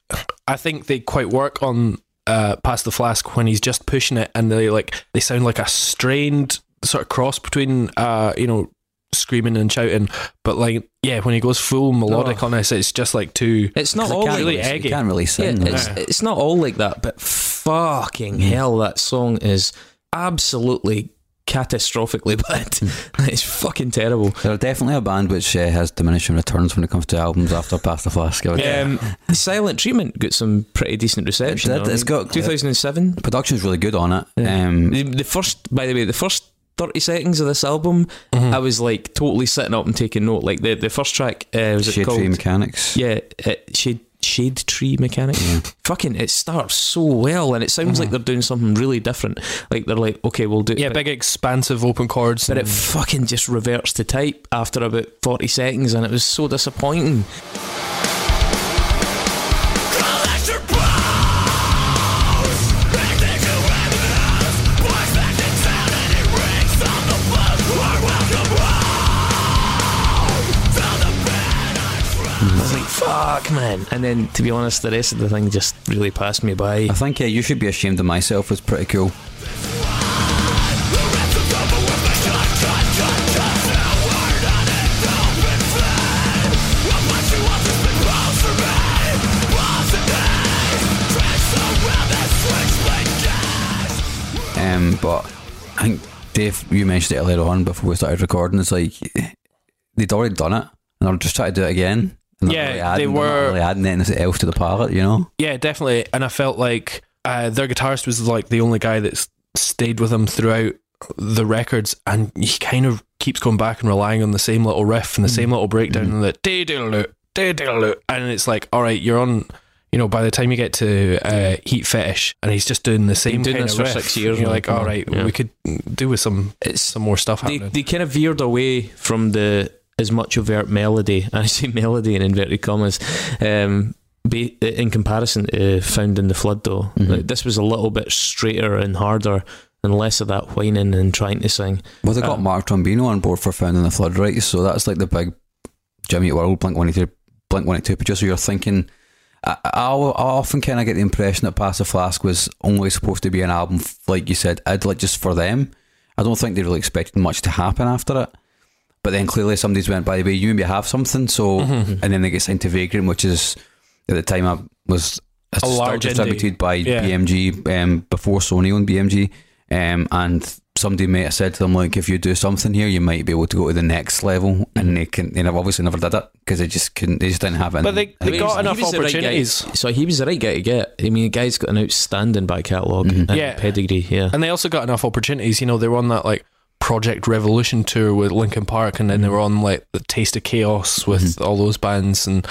I think they quite work on uh, Pass the Flask when he's just pushing it, and they like they sound like a strained sort of cross between, uh, you know, screaming and shouting. But like, yeah, when he goes full melodic on this, it's just like too. It's not all can't like really really, eggy. they can't really Yeah, sing. it's, it's not all like that, but fucking hell, that song is absolutely catastrophically (laughs) bad. it's fucking terrible. They're definitely a band which uh, has diminishing returns when it comes to albums after Pass the Flask. I. Um, (laughs) Silent Treatment got some pretty decent reception. It did. though. It's got- 2007. Production's really good on it. Yeah. Um, The, the first, by the way, the first 30 seconds of this album, I was like totally sitting up and taking note. Like the, the first track, uh, was it called uh, Shade? Tree Mechanics. Yeah, it, shade shade tree mechanic. Fucking, it starts so well, and it sounds like they're doing something really different. Like they're like, okay, we'll do. Yeah, big expansive open chords. but it fucking just reverts to type after about forty seconds, and it was so disappointing. Fuck, man. And then, to be honest, the rest of the thing just really passed me by. I think yeah, you should be ashamed of myself was pretty cool. Um, but I think Dave, you mentioned it earlier on before we started recording. It's like they'd already done it, and they're just trying to do it again. They're Yeah, really adding, they not were- really adding anything else to the palette, you know. Yeah, definitely. And I felt like uh, their guitarist was like the only guy that's stayed with them throughout the records, and he kind of keeps going back and relying on the same little riff and the same little breakdown and the dee diddle dee diddle and it's like, all right, you're on. You know, by the time you get to uh, Heat Fetish, and he's just doing the same doing kind of for riff, six years You're like, all right, yeah. Yeah. we could do with some It's some more stuff they, happening. they kind of veered away from the as much overt melody. and (laughs) I say melody in inverted commas. Um, be, in comparison to "Found in the Flood," though, Mhm. like, this was a little bit straighter and harder, and less of that whining and trying to sing. Well, they got Uh, Mark Trombino on board for Found in the Flood, right? So that's like the big Jimmy World, Blink 182, Blink 182 producer. You're thinking, I, I, I often kind of get the impression that Pass the Flask was only supposed to be an album, like you said, I'd like just for them. I don't think they really expected much to happen after it. But then clearly somebody's went, by the way, you maybe have something. So, Mm-hmm. and then they get signed to Vagrant, which is at the time I was A still large indie. distributed by Yeah. BMG um, before Sony owned BMG. Um, and somebody may have said to them, like, if you do something here, you might be able to go to the next level. And they can, they never- obviously never did it because they just couldn't, they just didn't have it. But they- they got was- enough he was the right guy- opportunities. so he was the right guy to get. I mean, the guy's got an outstanding back catalog Mhm. and Yeah. pedigree. Yeah, And they also got enough opportunities. You know, they were on that like Project Revolution tour with Linkin Park, and then they were on like the Taste of Chaos with all those bands. And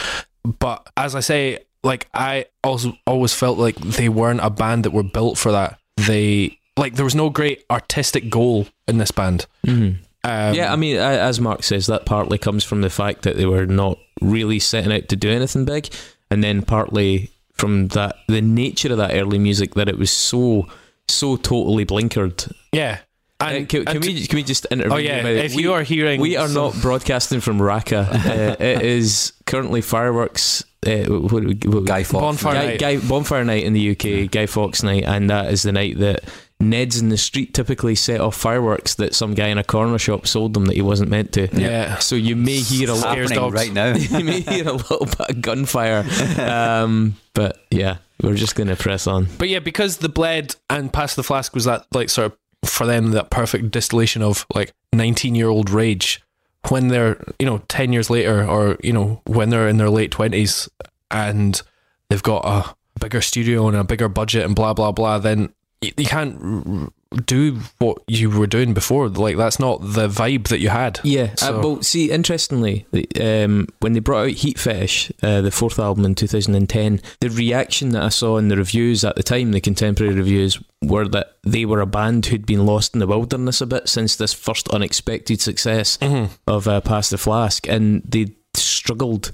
but as I say, like I also always felt like they weren't a band that were built for that. They like there was no great artistic goal in this band. Mhm. Um, yeah. I mean, as Mark says, that partly comes from the fact that they were not really setting out to do anything big, and then partly from that the nature of that early music that it was so so totally blinkered. yeah. Uh, can, can and we can we just interview oh yeah, about if We- you are hearing, We are some- not broadcasting from Raqqa. (laughs) uh, it is currently fireworks. Uh, what, what, what, Guy Fawkes. Bonfire Guy, night. Guy, bonfire night in the UK, Guy Fawkes night, and that is the night that Neds in the street typically set off fireworks that some guy in a corner shop sold them that he wasn't meant to. Yeah. So you may hear a It's little, Scares happening right now. (laughs) you may hear a little bit of gunfire. (laughs) Um, but yeah, we're just going to press on. But yeah, because the bled and Pass the Flask was that like sort of for them that perfect distillation of like nineteen year old rage, when they're you know ten years later, or you know when they're in their late twenties, and they've got a bigger studio and a bigger budget and blah blah blah, then you, can't do what you were doing before. Like that's not the vibe that you had. Yeah, So- uh, well, see, interestingly, um, when they brought out Heat Fetish, uh, the fourth album in 2010, the reaction that I saw in the reviews at the time, the contemporary reviews, were that they were a band who'd been lost in the wilderness a bit since this first unexpected success Mhm. of uh, Pass the Flask, and they struggled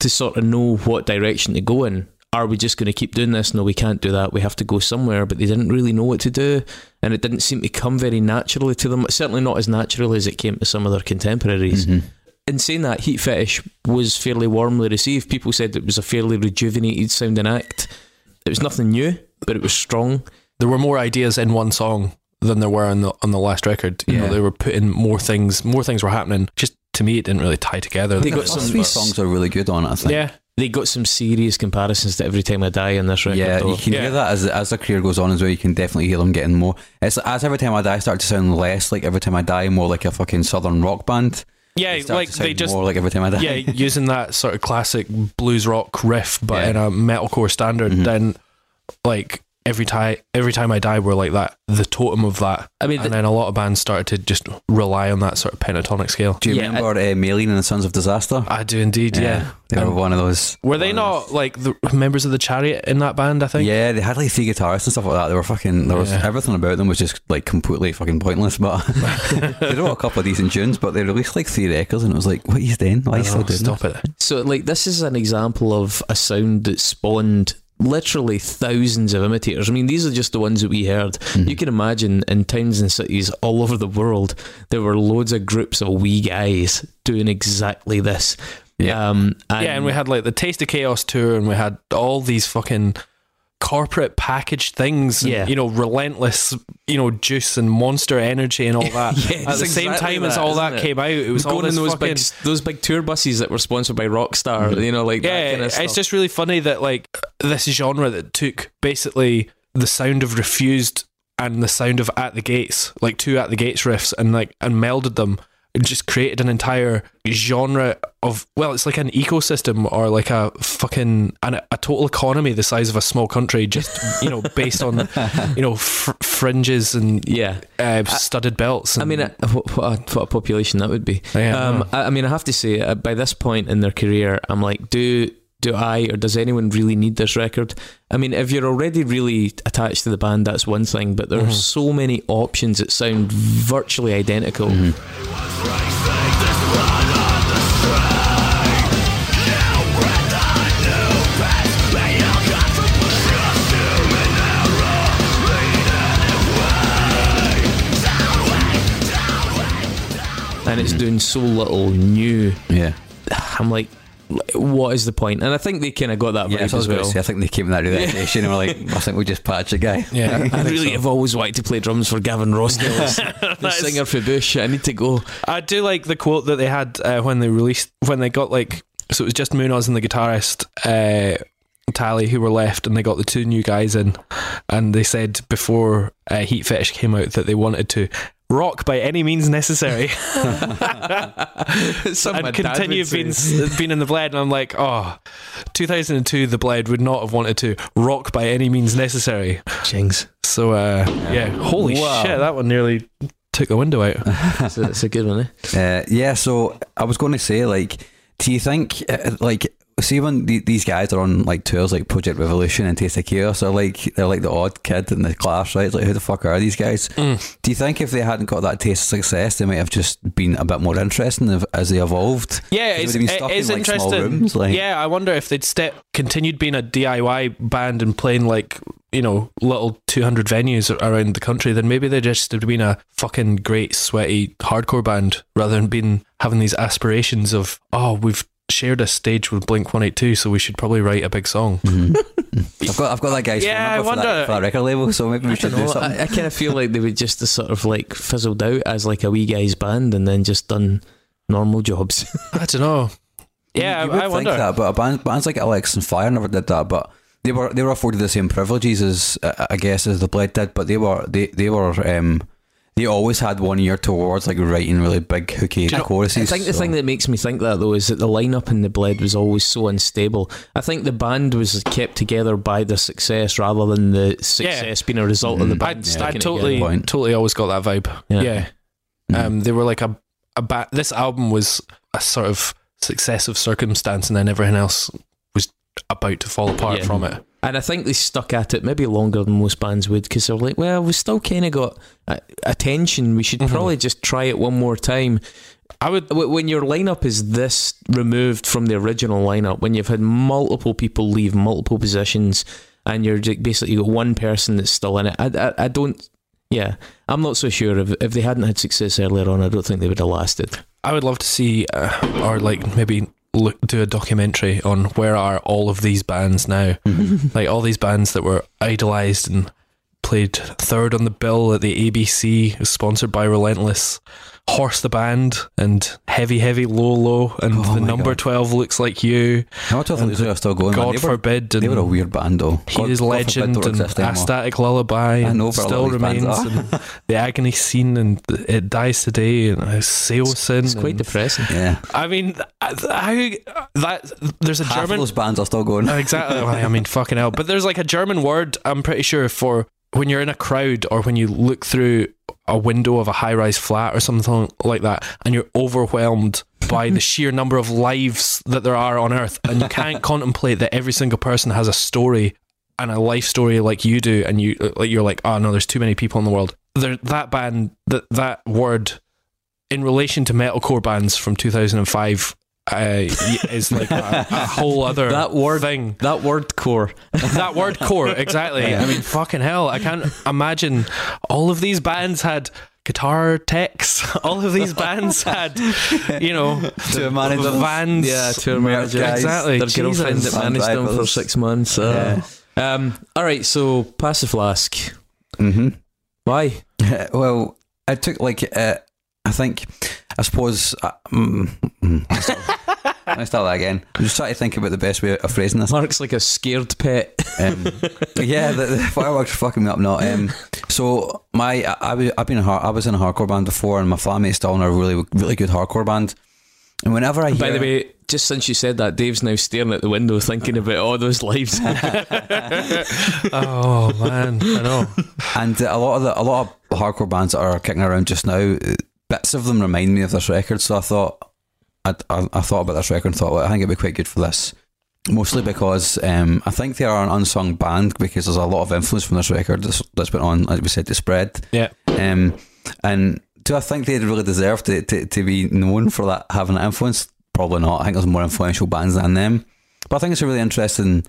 to sort of know what direction to go in. Are we just going to keep doing this? No, we can't do that. We have to go somewhere, but they didn't really know what to do, and it didn't seem to come very naturally to them. Certainly not as naturally as it came to some of their contemporaries. Mhm. In saying that, Heat Fetish was fairly warmly received. People said it was a fairly rejuvenated sounding act. It was nothing new, but it was strong. There were more ideas in one song than there were on the on the last record. You know, they were putting more things. More things were happening. Just to me, it didn't really tie together. They got some- three songs are really good on it. I think. yeah, They got some serious comparisons to Every Time I Die on this record. Yeah, though. you can Yeah. hear that as as the career goes on as well. You can definitely hear them getting more. It's as every time I die start to sound less like every time I die, more like a fucking southern rock band. yeah, They start like to sound they just more like every time I die. yeah, using that sort of classic blues rock riff, but Yeah. in a metalcore standard. Mhm. Then, like every time, every time I die, we're like that, the totem of that. I mean, and th- then a lot of bands started to just rely on that sort of pentatonic scale. Do you Yeah, remember uh, Maylene and the Sons of Disaster? I do indeed, yeah. they were one of those. were they one of not like the members of the Chariot in that band? I think. Yeah, they had like three guitarists and stuff like that. They were fucking. There was Yeah. everything about them was just like completely fucking pointless. But (laughs) they wrote a couple of decent tunes, but they released like three records, and it was like, what are you doing? Why are you still doing stop this? it. So, like, this is an example of a sound that spawned literally thousands of imitators. I mean, these are just the ones that we heard. Mhm. You can imagine in towns and cities all over the world, there were loads of groups of wee guys doing exactly this. Yeah. Um, yeah, and we had like the Taste of Chaos tour, and we had all these fucking corporate packaged things. and, Yeah. you know, relentless, you know, juice and monster energy and all (laughs) that. Yeah, At the same exactly time as all that it? came out, it was all going in those fucking. big those big tour buses that were sponsored by Rockstar. You know, like that yeah, kind of stuff. it's just really funny that like this genre that took basically the sound of Refused and the sound of At the Gates, like two At the Gates riffs, and like and melded them. Just created an entire genre of well, it's like an ecosystem or like a fucking an, a total economy the size of a small country, just you know, based on you know fr- fringes and yeah. uh, studded belts. And, I mean, uh, what, what, a, what a population that would be. Yeah, I um. I, I mean, I have to say, uh, by this point in their career, I'm like, do do I or does anyone really need this record? I mean, if you're already really attached to the band, that's one thing. But there are Mhm. so many options that sound virtually identical. Mhm. and it's doing so little new. Yeah, I'm like, what is the point? And I think they kind of got that yeah. vibe So I as well. say, I think they came in that (laughs) realization and were like, I think we just patch a guy. yeah, I think really so. have always wanted to play drums for Gavin Rossdale, (laughs) the That's- singer for Bush. I need to go. I do like the quote that they had uh, when they released when they got like so it was just Munoz and the guitarist uh, Tally who were left, and they got the two new guys in, and they said before uh, Heat Fetish came out that they wanted to rock by any means necessary (laughs) Something my and dad continue would being being in the bled. And I'm like, oh, 2002, the bled would not have wanted to rock by any means necessary. Jings. So uh, yeah, holy Wow. shit, that one nearly took the window out. (laughs) It's a, it's a good one, eh? Uh, yeah, so I was going to say, like, do you think, uh, like, see when the, these guys are on like tours like Project Revolution and Taste of Chaos, are like they're like the odd kid in the class, right? It's like, who the fuck are these guys? Mm. Do you think if they hadn't got that taste of success, they might have just been a bit more interesting as they evolved? Yeah, it's, would have been it is in, like, interesting. rooms, like- yeah, I wonder if they'd step continued being a DIY band and playing like you know little two hundred venues around the country, then maybe they just have been a fucking great sweaty hardcore band rather than being having these aspirations of oh we've shared a stage with Blink One Eight Two, so we should probably write a big song. Mhm. (laughs) I've got I've got that guy's Yeah, phone I number for, that, wonder- for that record label, so maybe we I should don't do know. something. I, I kind of feel like they would just have sort of like fizzled out as like a wee guy's band and then just done normal jobs. (laughs) I don't know. Yeah, you, you I, would I think wonder. that, but a band, bands like Alexisonfire never did that. But they were they were afforded the same privileges as uh, I guess as the Bled did. But they were they they were um, they always had one ear towards like writing really big hooky you know, choruses. I think the so- thing that makes me think that though is that the lineup in the Bled was always so unstable. I think the band was kept together by the success rather than the success being a result of the Mm. band I, sticking I totally, totally always got that vibe. Yeah. Yeah, Mm. Um, they were like a a ba- This album was a sort of success of circumstance, and then everything else was about to fall apart Yeah. from it. And I think they stuck at it maybe longer than most bands would because they're like, well, we still kind of got uh, attention. We should Mhm. probably just try it one more time. I would. When your lineup is this removed from the original lineup, when you've had multiple people leave multiple positions, and you're basically got one person that's still in it, I, I, I don't. Yeah, I'm not so sure. If if they hadn't had success earlier on, I don't think they would have lasted. I would love to see, uh, or like maybe look do a documentary on where are all of these bands now, Mhm. like all these bands that were idolized and played third on the bill at the ABC, sponsored by Relentless. Horse the band and heavy, heavy, low, low, and Oh the number God. twelve looks like you. How much I think they're still going? God They were, forbid, they were a weird band though. He God- is legend and. A Static Lullaby I and know, but a lot still of remains and (laughs) the agony scene and it dies today and Saosin. It's quite and- depressing. Yeah, I mean, how that there's a half of German those bands are still going. Uh, exactly. I mean, fucking hell. But there's like a German word. I'm pretty sure for when you're in a crowd or when you look through a window of a high-rise flat or something like that, and you're overwhelmed by the (laughs) sheer number of lives that there are on Earth, and you can't (laughs) contemplate that every single person has a story and a life story like you do, and you uh, like you're like, oh no, there's too many people in the world. There, that band, that that word, in relation to metalcore bands from 2005. Uh, is like a, a (laughs) whole other That word- thing That word core. (laughs) that word core exactly Yeah. i mean fucking hell i can't imagine all of these bands had guitar techs (laughs) all of these bands had you know To manage them. vans Yeah, tour Merch manager. guys. exactly Their girlfriend Jesus. that managed them for six months. Uh, um, all right, so Pass the Flask. hmm Why? well, I took like uh, I think I suppose. Uh, mm, mm, let's start- let's start that again. I'm just trying to think about the best way of phrasing this. Mark's like a scared pet. Um, yeah, the, the fireworks are fucking me up now. Um, so my I, I was I've been a, har- I was in a hardcore band before, and my flatmate's still in a really really good hardcore band. And whenever I hear, By the way, just since you said that, Dave's now staring at the window thinking about all those lives. (laughs) (laughs) oh man i know and uh, a lot of the a lot of hardcore bands that are kicking around just now, bits of them remind me of this record. So I thought I, I, I thought about this record and thought, well, I think it'd be quite good for this. Mostly because um, I think they are an unsung band because there's a lot of influence from this record that's, that's been on, like we said, to spread. yeah Um, and do I think they really deserve to, to, to be known for that having that influence? Probably not. I think there's more influential bands than them. But I think it's a really interesting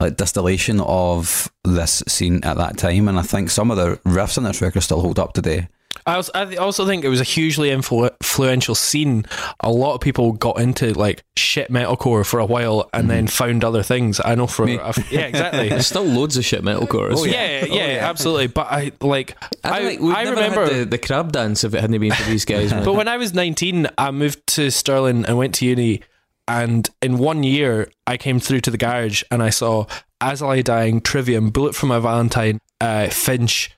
like distillation of this scene at that time, and I think some of the riffs on this record still hold up today. I also, I also think it was a hugely influ- influential scene. A lot of people got into like shit metalcore for a while and then found other things. I know for Me. a, yeah, exactly. (laughs) There's still loads of shit metalcore. Oh, yeah, yeah, yeah. absolutely. But I like I, I, like, I never remember. had the, the crab dance if it hadn't been for these guys. (laughs) but when I was 19, I moved to Stirling and went to uni. And in one year, I came through to the garage and I saw As I Lie Dying, Trivium, Bullet for My Valentine, uh, Finch,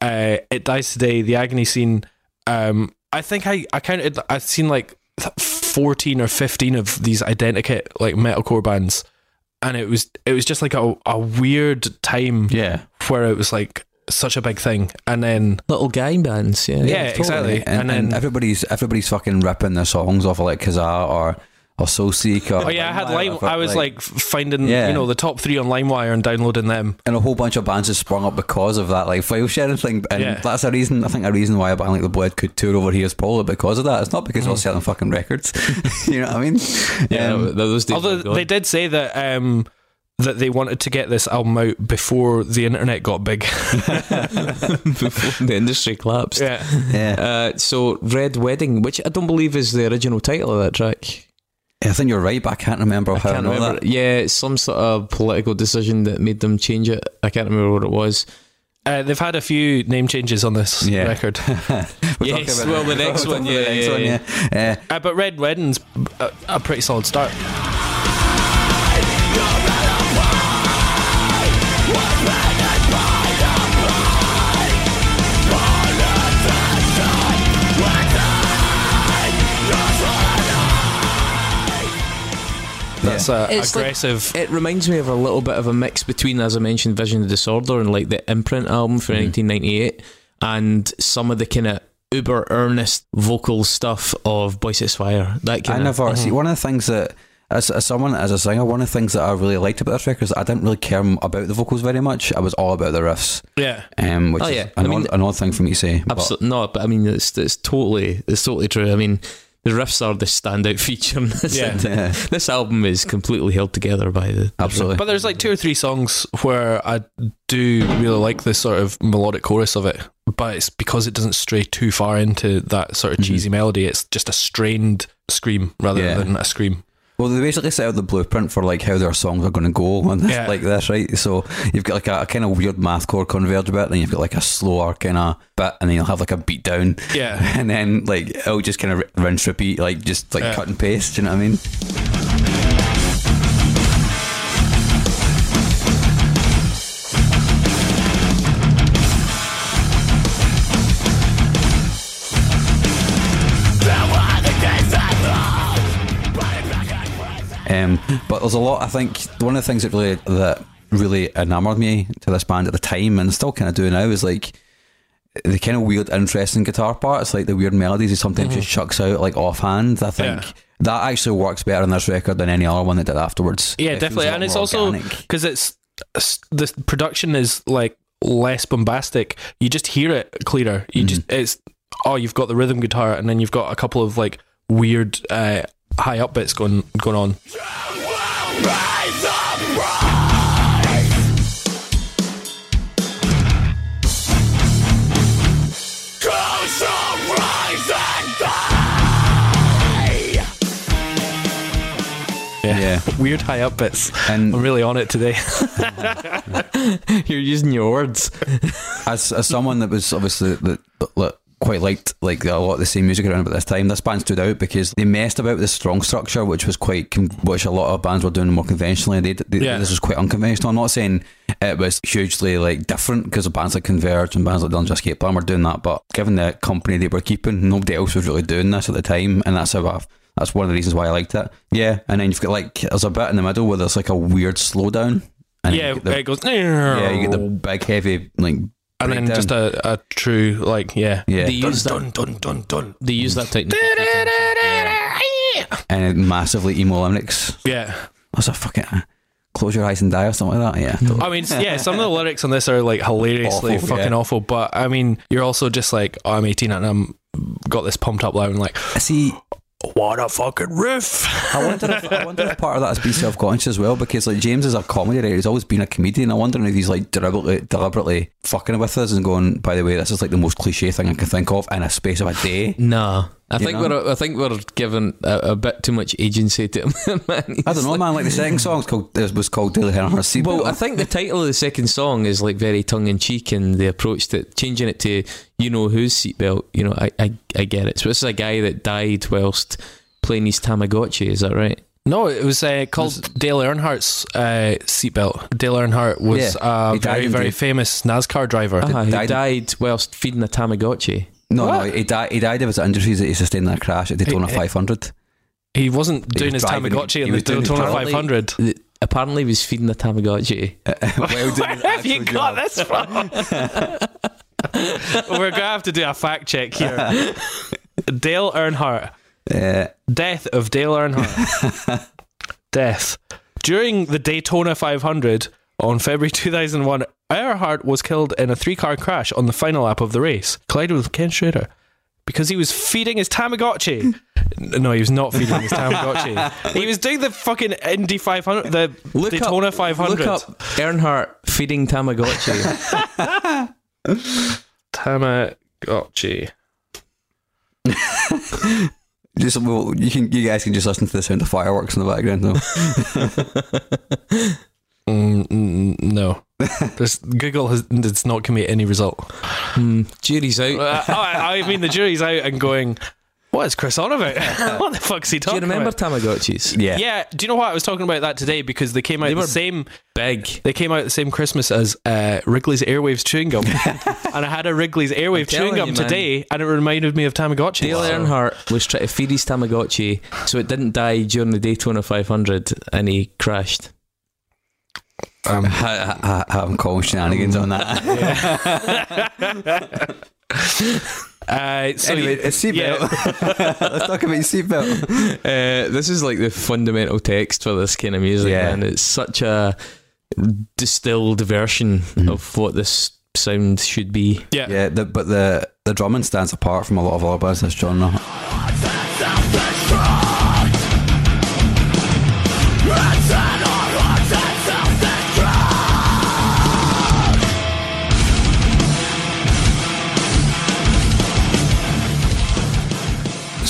uh, It Dies Today, The Agony Scene. Um, I think I, I counted, I've seen like 14 or 15 of these identikit like metalcore bands. And it was it was just like a, a weird time Yeah, where it was like such a big thing. And then Little guy bands, yeah. Yeah, exactly. And, And and then- everybody's everybody's fucking ripping their songs off of like Kazaa or or Soulseek. Or Oh yeah, I had Lime. I was like finding Yeah. you know the top three on LimeWire and downloading them. and a whole bunch of bands have sprung up because of that like file sharing thing and Yeah. that's a reason I think a reason why a band like the Bled could tour over here is probably because of that it's not because Mm. they're selling fucking records (laughs) you know what I mean Yeah, Um, those Although they did say that um, that they wanted to get this album out before the internet got big. (laughs) before the industry collapsed. yeah, yeah Uh, so Red Wedding, which I don't believe is the original title of that track. I think you're right but I can't remember I how can't I know remember. that Yeah, it's some sort of political decision that made them change it. I can't remember what it was. uh, they've had a few name changes on this Yeah. record. (laughs) We're Yes, talking well, the (laughs) we're next one, yeah, the next yeah, one, yeah. yeah. Uh, Uh, but Red Wedding's a, a pretty solid start. That's a It's like- aggressive. It reminds me of a little bit of a mix between, as I mentioned, Vision of Disorder and like the Imprint album from Mhm. 1998, and some of the kind of uber earnest vocal stuff of Boysetsfire. That I kind of never see Mhm. one of the things that as, as someone as a singer, one of the things that I really liked about this record is I didn't really care about the vocals very much. I was all about the riffs, yeah. um, which Oh, is yeah. an, I mean- odd, an odd thing for me to say. but- Absolutely not, but I mean, it's it's totally it's totally true. I mean, the riffs are the standout (laughs) feature. In this, Yeah. Yeah, this album is completely held together by the absolutely. But there's like two or three songs where I do really like the sort of melodic chorus of it, but it's because it doesn't stray too far into that sort of Mhm. cheesy melody. It's just a strained scream rather Yeah. than a scream. Well, they basically set out the blueprint for like how their songs are going to go this, (laughs) Yeah. like this, right? So you've got like a, a kind of weird mathcore converge bit, then you've got like a slower kind of bit, and then you'll have like a beat down, Yeah. (laughs) and then like it'll just kind of rinse repeat, like just like Yeah. cut and paste. You know what I mean? Um, but there's a lot. I think one of the things that really that really enamored me to this band at the time, and still kind of do now, is like the kind of weird, interesting guitar parts, like the weird melodies he sometimes just chucks out like offhand. I think Yeah. that actually works better in this record than any other one that did afterwards. Yeah, It definitely. And it's also because it's the production is like less bombastic. You just hear it clearer. You just it's oh, you've got the rhythm guitar, and then you've got a couple of like weird uh, high up bits going going on. yeah, (laughs) Weird high up bits. and I'm really on it today. (laughs) You're using your words. as as someone that was obviously that, that quite liked like a lot of the same music around about this time, this band stood out because they messed about with the strong structure, which was quite which a lot of bands were doing more conventionally. They, they Yeah. this was quite unconventional. I'm not saying it was hugely like different because the bands like Converge and bands like Dillinger Escape Plan were doing that, but given the company they were keeping, nobody else was really doing this at the time, and that's how I've. That's one of the reasons why I liked it. Yeah, and then you've got like there's a bit in the middle where there's like a weird slowdown. And yeah, the, it goes. yeah, you get the big heavy like and then just a, a true like yeah. yeah They use that. Dun dun dun dun. They use that technique. and massively emo lyrics. Yeah. What's a fucking uh, close your eyes and die or something like that? Yeah. totally. (laughs) I mean, yeah, some of the lyrics on this are like hilariously Awful, fucking yeah. awful, but I mean, you're also just like, oh, I'm 18 and I'm got this pumped up loud and like, I See, what a fucking riff. I wonder if I wonder if part of that is has been self conscious as well because like James is a comedy writer, he's always been a comedian. I wonder if he's like deliberately deliberately fucking with us and going, by the way, this is like the most cliche thing I can think of in a space of a day. No, I You think know? we're I think we're giving a, a bit too much agency to (laughs) him. man. I don't He's know, like- man. Like the second song's called it was called Dale Earnhardt Seatbelt. Well, I think the title of the second song is like very tongue in cheek, and the approach to changing it to "You Know Whose Seatbelt." You know, I, I I get it. So this is a guy that died whilst playing his Tamagotchi. Is that right? No, it was uh, called Dale Earnhardt's uh, seatbelt. Dale Earnhardt was Yeah, a very, very the- famous NASCAR driver. Ah, he died- died. whilst feeding a Tamagotchi. no, What? no, he died. He died of his injuries that he sustained in a crash at Daytona Hey, hey. 500. He wasn't doing was his driving- Tamagotchi he in the was doing Daytona 500. The- Apparently, he was feeding the Tamagotchi. (laughs) While doing (laughs) his Where have you got job. this from? (laughs) We're gonna have to do a fact check here. (laughs) Dale Earnhardt, Uh, death of Dale Earnhardt, (laughs) death during the Daytona 500 on February 2001. Earnhardt was killed in a three-car crash on the final lap of the race, collided with Ken Schrader because he was feeding his Tamagotchi. No, he was not feeding his Tamagotchi. (laughs) he was doing the fucking Indy 500, the Look Daytona up, 500. Look up Earnhardt feeding Tamagotchi. Tamagotchi. (laughs) just well, you can you guys can just listen to the sound of fireworks in the background though. (laughs) Mm, mm, no. (laughs) There's, Google has does not give me any result. Hmm, jury's out. Uh, I, I mean, the jury's out and going, What is Chris on about? (laughs) (laughs) what the fuck's he talking about? Do you remember about? Tamagotchis? Yeah. Yeah. Do you know what I was talking about that today because they came out They the were same. Big. They came out the same Christmas as uh, Wrigley's Airwaves chewing gum, (laughs) and I had a Wrigley's Airwave chewing gum you, today, and it reminded me of Tamagotchi. Dale Earnhardt was trying to feed his Tamagotchi so it didn't die during the Daytona 500 and he crashed. Um, I, I, I'm calling shenanigans on that. Uh, so anyway, a seatbelt. (laughs) Let's talk about your seatbelt. Uh, this is like the fundamental text for this kind of music, Yeah. man. It's such a distilled version Mhm. of what this sound should be. yeah. Yeah, the, but the the drumming stands apart from a lot of other bands in this genre.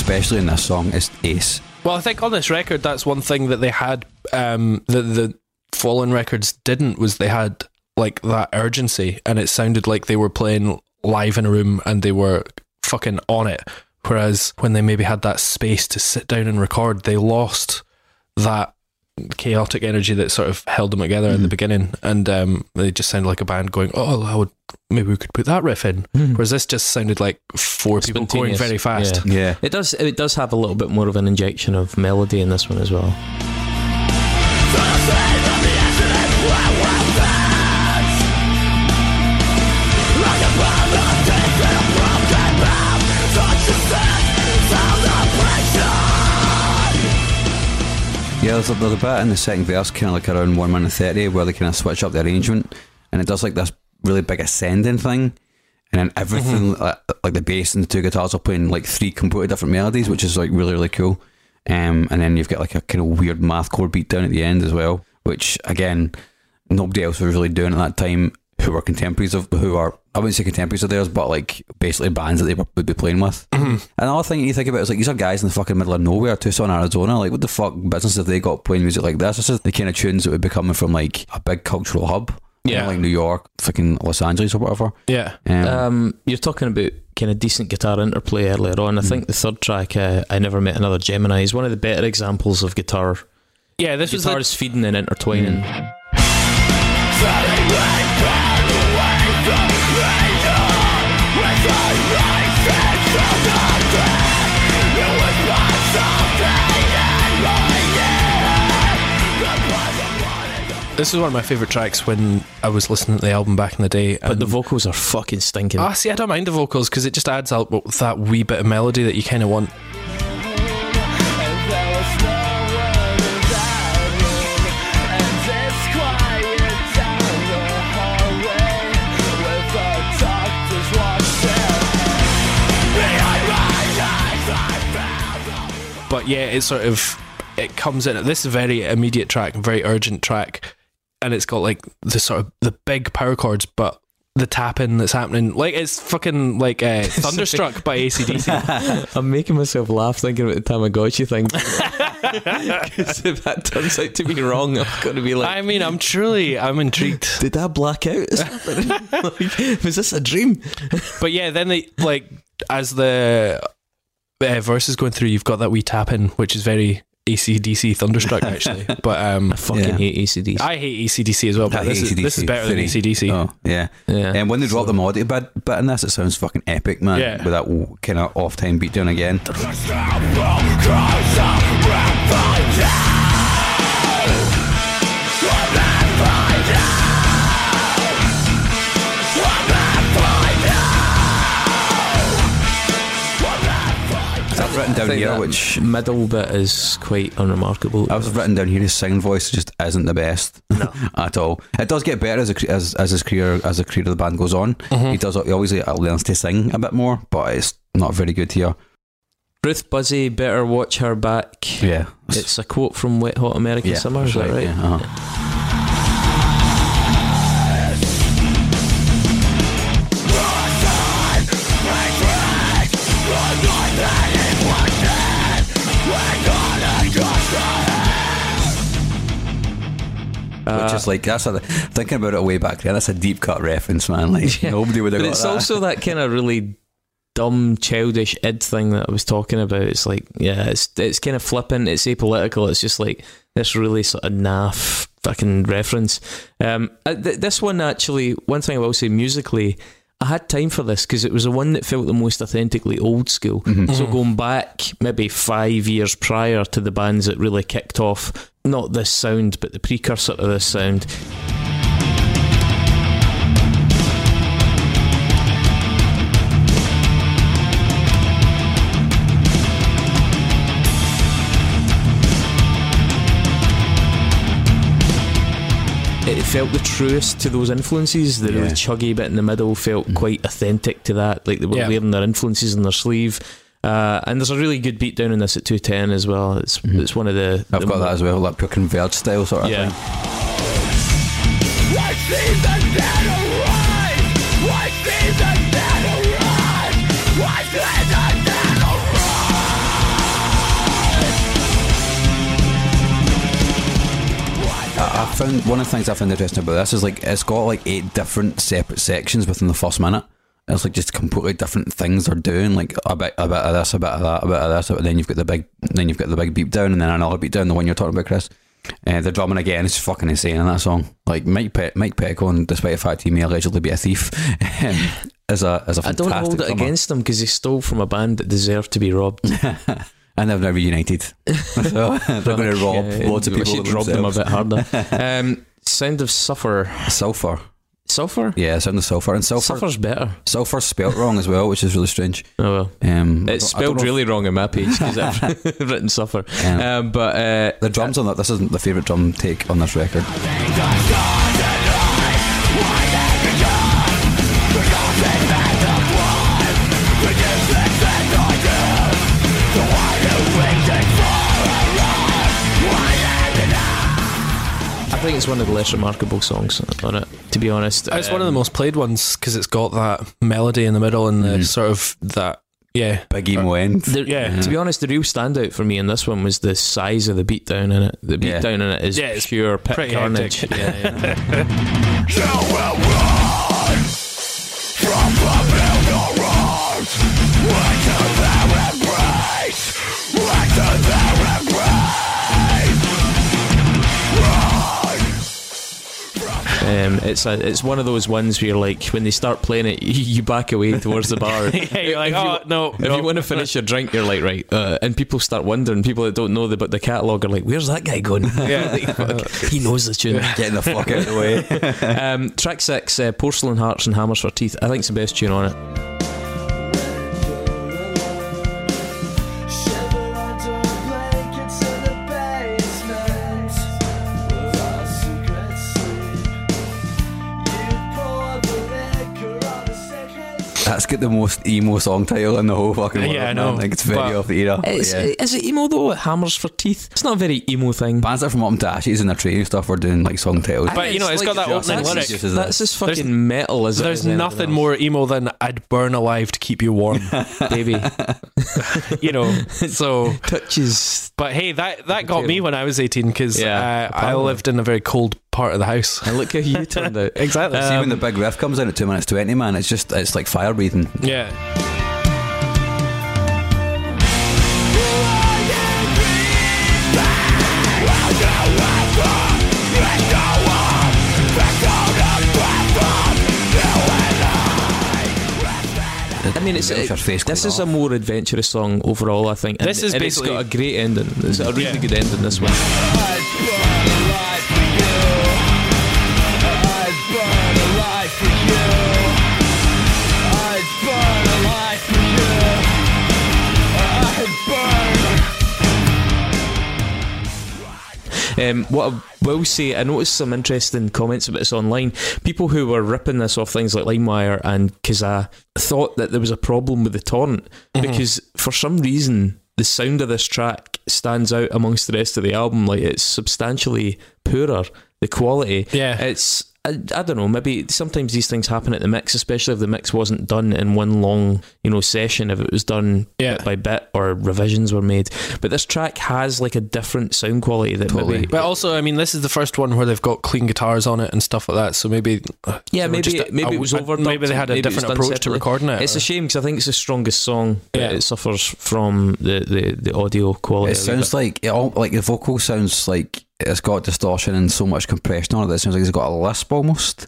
Especially in this song, it's ace. Well, I think on this record, that's one thing that they had um, that the Fallen Records didn't was they had like that urgency, and it sounded like they were playing live in a room and they were fucking on it. Whereas when they maybe had that space to sit down and record, they lost that chaotic energy that sort of held them together in the beginning, and um, they just sounded like a band going, "Oh, I would maybe we could put that riff in." Whereas this just sounded like four people going very fast. yeah. Yeah. It does. It does have a little bit more of an injection of melody in this one as well. Yeah, there's a, there's a bit in the second verse, kind of like around 1 minute 30, where they kind of switch up the arrangement and it does like this really big ascending thing. And then everything, like, like the bass and the two guitars are playing like three completely different melodies, which is like really, really cool. Um, and then you've got like a kind of weird mathcore beat down at the end as well, which again, nobody else was really doing at that time who are contemporaries of, who are, I wouldn't say contemporaries of theirs, but like basically bands that they would be playing with. Another thing you think about is like these are guys in the fucking middle of nowhere, Tucson, Arizona. Like, what the fuck business have they got playing music like this? This is the kind of tunes that would be coming from like a big cultural hub, Kinda Yeah. like New York, fucking Los Angeles or whatever. Yeah. Um, Um, you're talking about kind of decent guitar interplay earlier on. I think the third track, uh, "I Never Met Another Gemini," is one of the better examples of guitar Yeah, this was the, feeding and intertwining. This is one of my favorite tracks when I was listening to the album back in the day. But the vocals are fucking stinking. Ah, see, I don't mind the vocals because it just adds out that wee bit of melody that you kind of want. But yeah, it sort of it comes in at this very immediate track, very urgent track, and it's got like the sort of the big power chords, but the tapping that's happening, like it's fucking like uh, (laughs) thunderstruck by ACDC. (laughs) I'm making myself laugh thinking about the Tamagotchi thing. (laughs) Because if that turns out to be wrong, I'm to be like, I mean, I'm truly, I'm intrigued. did I black out? like, was this a dream? But yeah, then they like as the uh, verse is going through, you've got that wee tap in, which is very ACDC thunderstruck actually. But um, I fucking Yeah. hate ACDC. I hate ACDC as well. But I this hate is, this is AC/DC. better than ACDC. Oh, yeah. yeah. And when they drop the melody bit, bit in this, it sounds fucking epic, man. Yeah. With that kind of off time beat down again. Down here, which middle bit is quite unremarkable. I've written down here. His singing voice just isn't the best (laughs) at all. It does get better as, a, as as his career as the career of the band goes on. He does. He always learns to sing a bit more, but it's not very good here. Ruth Buzzi, better watch her back. Yeah, It's a quote from Wet Hot American yeah, Summer, is that's that right? Yeah, uh-huh. Which is like that's a, thinking about it way back then. That's a deep cut reference, man. Like Yeah. nobody would have But it's that. also that kind of really dumb, childish id thing that I was talking about. It's like, yeah, it's it's kind of flippant. It's apolitical. It's just like this really sort of naff fucking reference. Um, uh, th- this one actually, one thing I will say musically. I had time for this because it was the one that felt the most authentically old school. So going back maybe five years prior to the bands that really kicked off, not this sound, but the precursor to this sound, it felt the truest to those influences. The really chuggy bit in the middle felt mm. quite authentic to that, like they were Yeah. wearing their influences on their sleeve. Uh, and there's a really good beat down in this at 210 as well. It's Mhm. it's one of the. I've the got that as well, like pure converged style sort of Yeah. thing. I I found one of the things I found interesting about this is like it's got like eight different separate sections within the first minute. It's like just completely different things they're doing, like a bit, a bit of this, a bit of that, a bit of this. But then you've got the big, then you've got the big beat down, and then another beat down, the one you're talking about, Chris. Uh, the drumming again is fucking insane in that song. Like Mike Pe- Mike Pedicone, despite the fact he may allegedly be a thief, (laughs) um, is a is a I fantastic I don't hold it drummer. against him because he stole from a band that deserved to be robbed. (laughs) and they've now reunited. (laughs) so they're going to rob Yeah, loads of we people. should rob them a bit harder. um, Sound of Suffer. Sulfur, Sulfur? yeah, sound of sulfur, and sulfur, Suffer's better. sulfur's spelt wrong as well, which is really strange. Oh well. Um, It's don't- I don't spelled know if- really wrong on my page because I've written Suffer. Um, Um, but uh, the drums on that. This isn't the favorite drum take on this record. Think it's one of the less remarkable songs on it, to be honest. It's one of the Um, most played ones because it's got that melody in the middle and the Mhm. sort of that. Yeah. Big emo end. The, Yeah. To be honest, the real standout for me in this one was the size of the beatdown in it. The Yeah. beatdown in it is Yeah, it's pure pit pretty carnage. hectic. Yeah, yeah. (laughs) Um, it's a, it's one of those ones where you're like when they start playing it, you, (laughs) you back away towards the bar. (laughs) yeah, you're like, If you- oh, no. If no. you want to finish your drink, you're like, right. Uh, and people start wondering, people that don't know the, but the catalogue are like, where's that guy going? (laughs) Yeah. Like, he knows the tune. Getting the fuck out of the way. Um, track six, uh, Porcelain Hearts and Hammers for Teeth. I think it's the best tune on it. That's got the most emo song title in the whole fucking world. Yeah, I man. know. Like it's very But off the era. Is, yeah. is it emo though? Hammers for Teeth? It's not a very emo thing. Bands that are from up to Ashes and their training stuff were doing like song titles. But, you know, it's got that just opening as lyric. easy as That's this. as fucking metal as it There's nothing more emo than I'd burn alive to keep you warm, baby. (laughs) (laughs) you know. So, (laughs) Touches. But hey, that that got me when I was 18 because Yeah, uh, I lived in a very cold part of the house. And look how you turned out. (laughs) Exactly. See when Um, the big riff comes in at two minutes twenty, man, it's just it's like fire breathing. yeah. I mean, it's, With your face this going is a more adventurous song overall. I think. And, This is and it's basically- got a great ending. It's a really Yeah. good ending. This one. Um, what I will say, I noticed some interesting comments about this online. People who were ripping this off things like LimeWire and Kazaa thought that there was a problem with the torrent because for some reason the sound of this track stands out amongst the rest of the album. Like it's substantially poorer. The quality, Yeah. it's I, I don't know. Maybe sometimes these things happen at the mix, especially if the mix wasn't done in one long, you know, session. If it was done Yeah. bit by bit or revisions were made, but this track has like a different sound quality that Totally. maybe. But also, I mean, this is the first one where they've got clean guitars on it and stuff like that. So maybe, uh, Yeah, maybe just- maybe uh, it was over. Maybe they had a maybe it was different done approach to recording it. It's or- a shame because I think it's the strongest song. but Yeah. it suffers from the, the, the audio quality. It a wee sounds like it all like the vocal sounds like it's got distortion and so much compression on it that it sounds like it's got a lisp almost.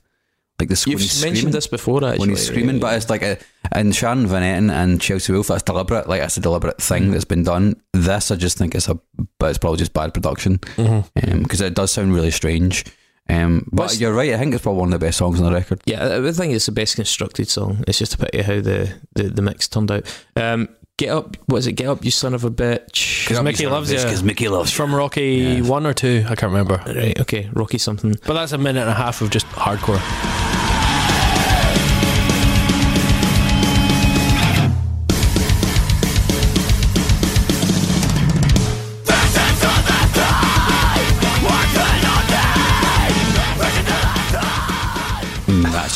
Like the. You've mentioned this before, actually. when he's screaming, right? but it's like a and Sharon Van Etten and Chelsea Wolfe. That's deliberate. Like that's a deliberate thing that's been done. This I just think it's a, but it's probably just bad production because it does sound really strange. Um, but What's- you're right. I think it's probably one of the best songs on the record. Yeah, I think it's the best constructed song. It's just a pity how the, the, the mix turned out. Um, get up, what is it? Get up, you son of a bitch. 'Cause Mickey loves you. Because Mickey loves It's from Rocky Yeah. one or two. I can't remember. Right, okay, Rocky something. But that's a minute and a half of just hardcore.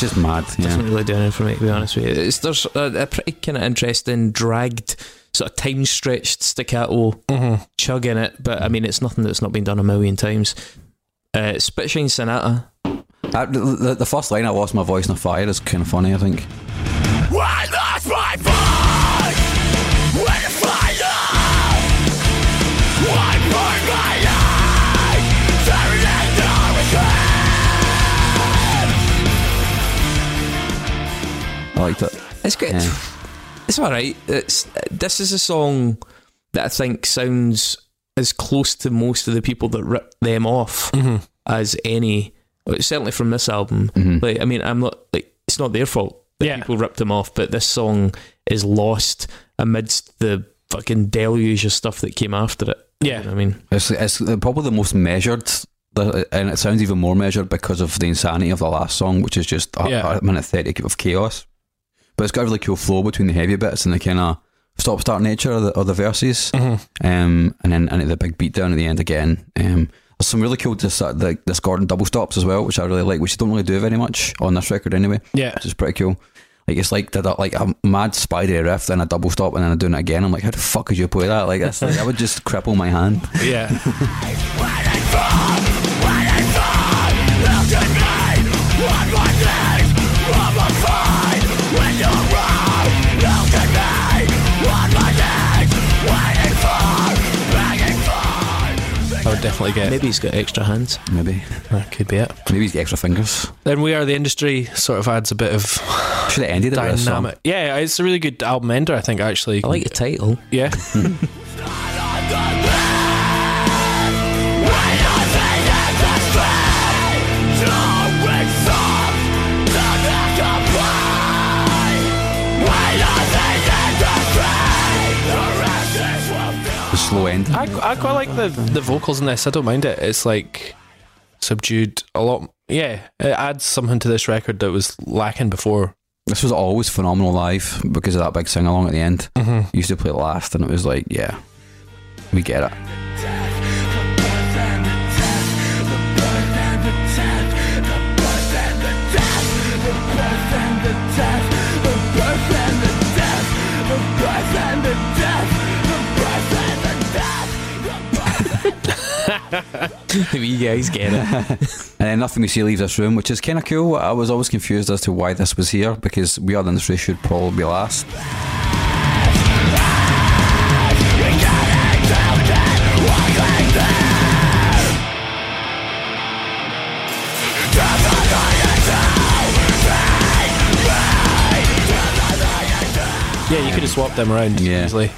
Just mad. Doesn't Yeah. really do anything for me, to be honest with you. It's, there's a, a pretty kind of interesting, dragged, sort of time stretched staccato Mm-hmm. chug in it, but I mean, it's nothing that's not been done a million times. Uh, Spitshine Sonata. Uh, the, the, the first line, I lost my voice in a fire, is kind of funny. I think. Why lost liked it. It's good. Yeah. It's all right. It's this is a song that I think sounds as close to most of the people that rip them off Mm-hmm. as any. Certainly from this album. Mhm. Like, I mean, I'm not like it's not their fault that Yeah. people ripped them off, but this song is lost amidst the fucking deluge of stuff that came after it. Yeah. You know I mean, It's, it's probably the most measured, the- and it sounds even more measured because of the insanity of the last song, which is just a, Yeah. a minute 30 of chaos. But it's got a really cool flow between the heavy bits and the kind of stop start nature of the, of the verses. Mm-hmm. Um, and then and the big beat down at the end again. Um, there's some really cool dis- uh, the Discordant double stops as well, which I really like, which you don't really do very much on this record anyway, Yeah. which is pretty cool. Like it's like did a, like a mad spidery riff, then a double stop, and then I'm doing it again. I'm like, how the fuck could you play that? Like, that's like I would just cripple my hand. Yeah. (laughs) (laughs) would definitely get. maybe he's got extra hands. Maybe, That could be it. maybe he's got extra fingers. Then we are the industry. Sort of adds a bit of Should have ended it with song. dynamic. Yeah, it's a really good album ender. I think actually. I like the title. Yeah. (laughs) (laughs) slow end. I, I quite like the the vocals in this. I don't mind it. It's like subdued a lot. Yeah, it adds something to this record that was lacking before. This was always phenomenal live because of that big sing along at the end. Mm-hmm. Used to play it last, and it was like, yeah, we get it. (laughs) you guys get it. (laughs) And then nothing we see leaves this room, which is kind of cool. I was always confused as to why this was here because we are the industry should probably be last. Yeah, you could have swapped them around Yeah. easily.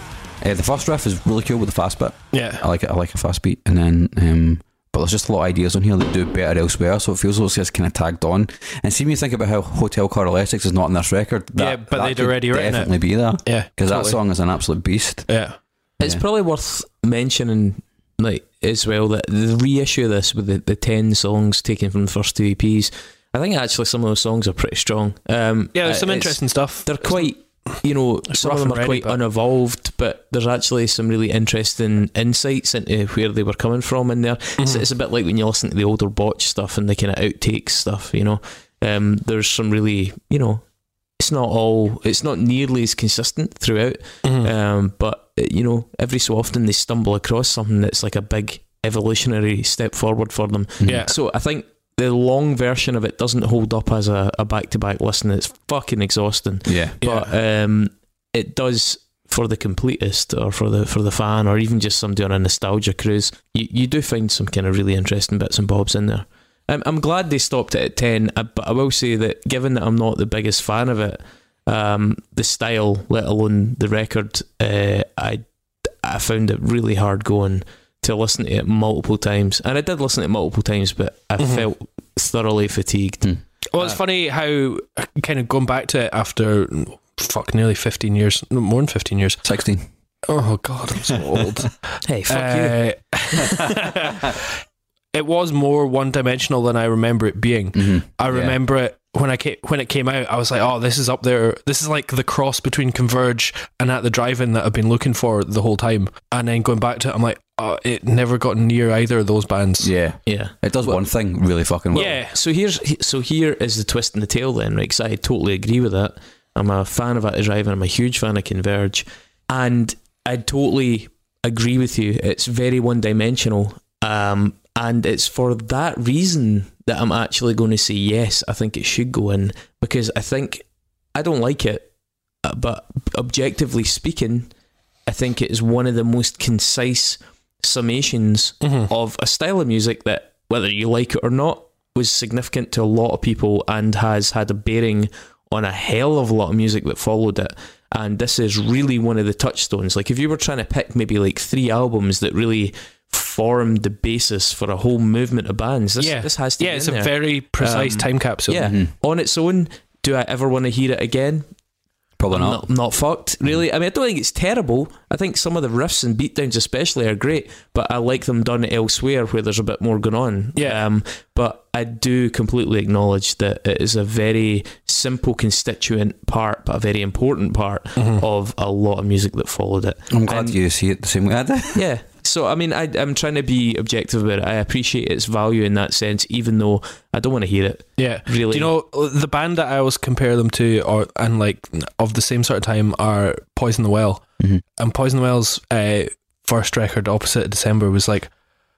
Uh, the first riff is really cool with the fast bit. Yeah. I like it. I like a fast beat, and then um, but there's just a lot of ideas on here that do better elsewhere. So it feels like it's just kind of tagged on. And see, when you think about how Hotel Carl Essex is not in this record, that, Yeah, but that they'd already written it. definitely be there Yeah. because that song is an absolute beast. Yeah. It's Yeah. probably worth mentioning, like as well, that the reissue of this with the, the ten songs taken from the first two EPs. I think actually some of those songs are pretty strong. Um, Yeah, there's uh, some interesting stuff. They're quite you know, some of them are ready, quite unevolved, but there's actually some really interesting insights into where they were coming from in there. Mm-hmm. It's, it's a bit like when you listen to the older botch stuff and the kind of outtakes stuff, you know. Um, there's some really, you know, it's not all, it's not nearly as consistent throughout, Mhm. um, but you know, every so often they stumble across something that's like a big evolutionary step forward for them. yeah. So I think the long version of it doesn't hold up as a, a back-to-back listen. It's fucking exhausting, Yeah. but um, it does for the completist or for the for the fan or even just somebody on a nostalgia cruise. You you do find some kind of really interesting bits and bobs in there. I'm, I'm glad they stopped it at ten, uh, but I will say that given that I'm not the biggest fan of it, um, the style, let alone the record, uh, I I found it really hard going to listen to it multiple times, and I did listen to it multiple times, but I Mhm. felt thoroughly fatigued. Hmm. Well, it's funny how kind of going back to it after fuck nearly fifteen years, no, more than fifteen years. 16. Oh god, I'm so old. (laughs) Hey, fuck you. Uh, (laughs) it was more one dimensional than I remember it being. Mhm. I Yeah. remember it when I came, when it came out. I was like, "Oh, this is up there. This is like the cross between Converge and At the Drive-In that I've been looking for the whole time." And then going back to it, I'm like, oh, "It never got near either of those bands." Yeah. Yeah. It does one thing really fucking well. Yeah. So here's so here is the twist in the tail then, right? 'Cause I totally agree with that. I'm a fan of At the Drive and I'm a huge fan of Converge, and I totally agree with you. It's very one dimensional, um, and it's for that reason that I'm actually going to say yes. I think it should go in because I think I don't like it, uh, but objectively speaking, I think it is one of the most concise summations Mhm. of a style of music that, whether you like it or not, was significant to a lot of people and has had a bearing on a hell of a lot of music that followed it. And this is really one of the touchstones. Like, if you were trying to pick maybe like three albums that really formed the basis for a whole movement of bands, this, Yeah. this has to Yeah, be it's in a there. very precise Um, time capsule. yeah. Mhm. On its own, do I ever want to hear it again? Probably I'm not. not, not fucked, really. I mean, I don't think it's terrible. I think some of the riffs and beatdowns, especially, are great, but I like them done elsewhere where there's a bit more going on. Yeah. Um, but I do completely acknowledge that it is a very simple constituent part, but a very important part Mhm. of a lot of music that followed it. I'm glad And- you see it the same way I do. Yeah. (laughs) So, I mean, I, I'm trying to be objective about it. I appreciate its value in that sense, even though I don't want to hear it. Yeah. Really. Do you know the band that I always compare them to, or and like of the same sort of time, are Poison the Well. Mhm. And Poison the Well's uh, first record, Opposite December, was like,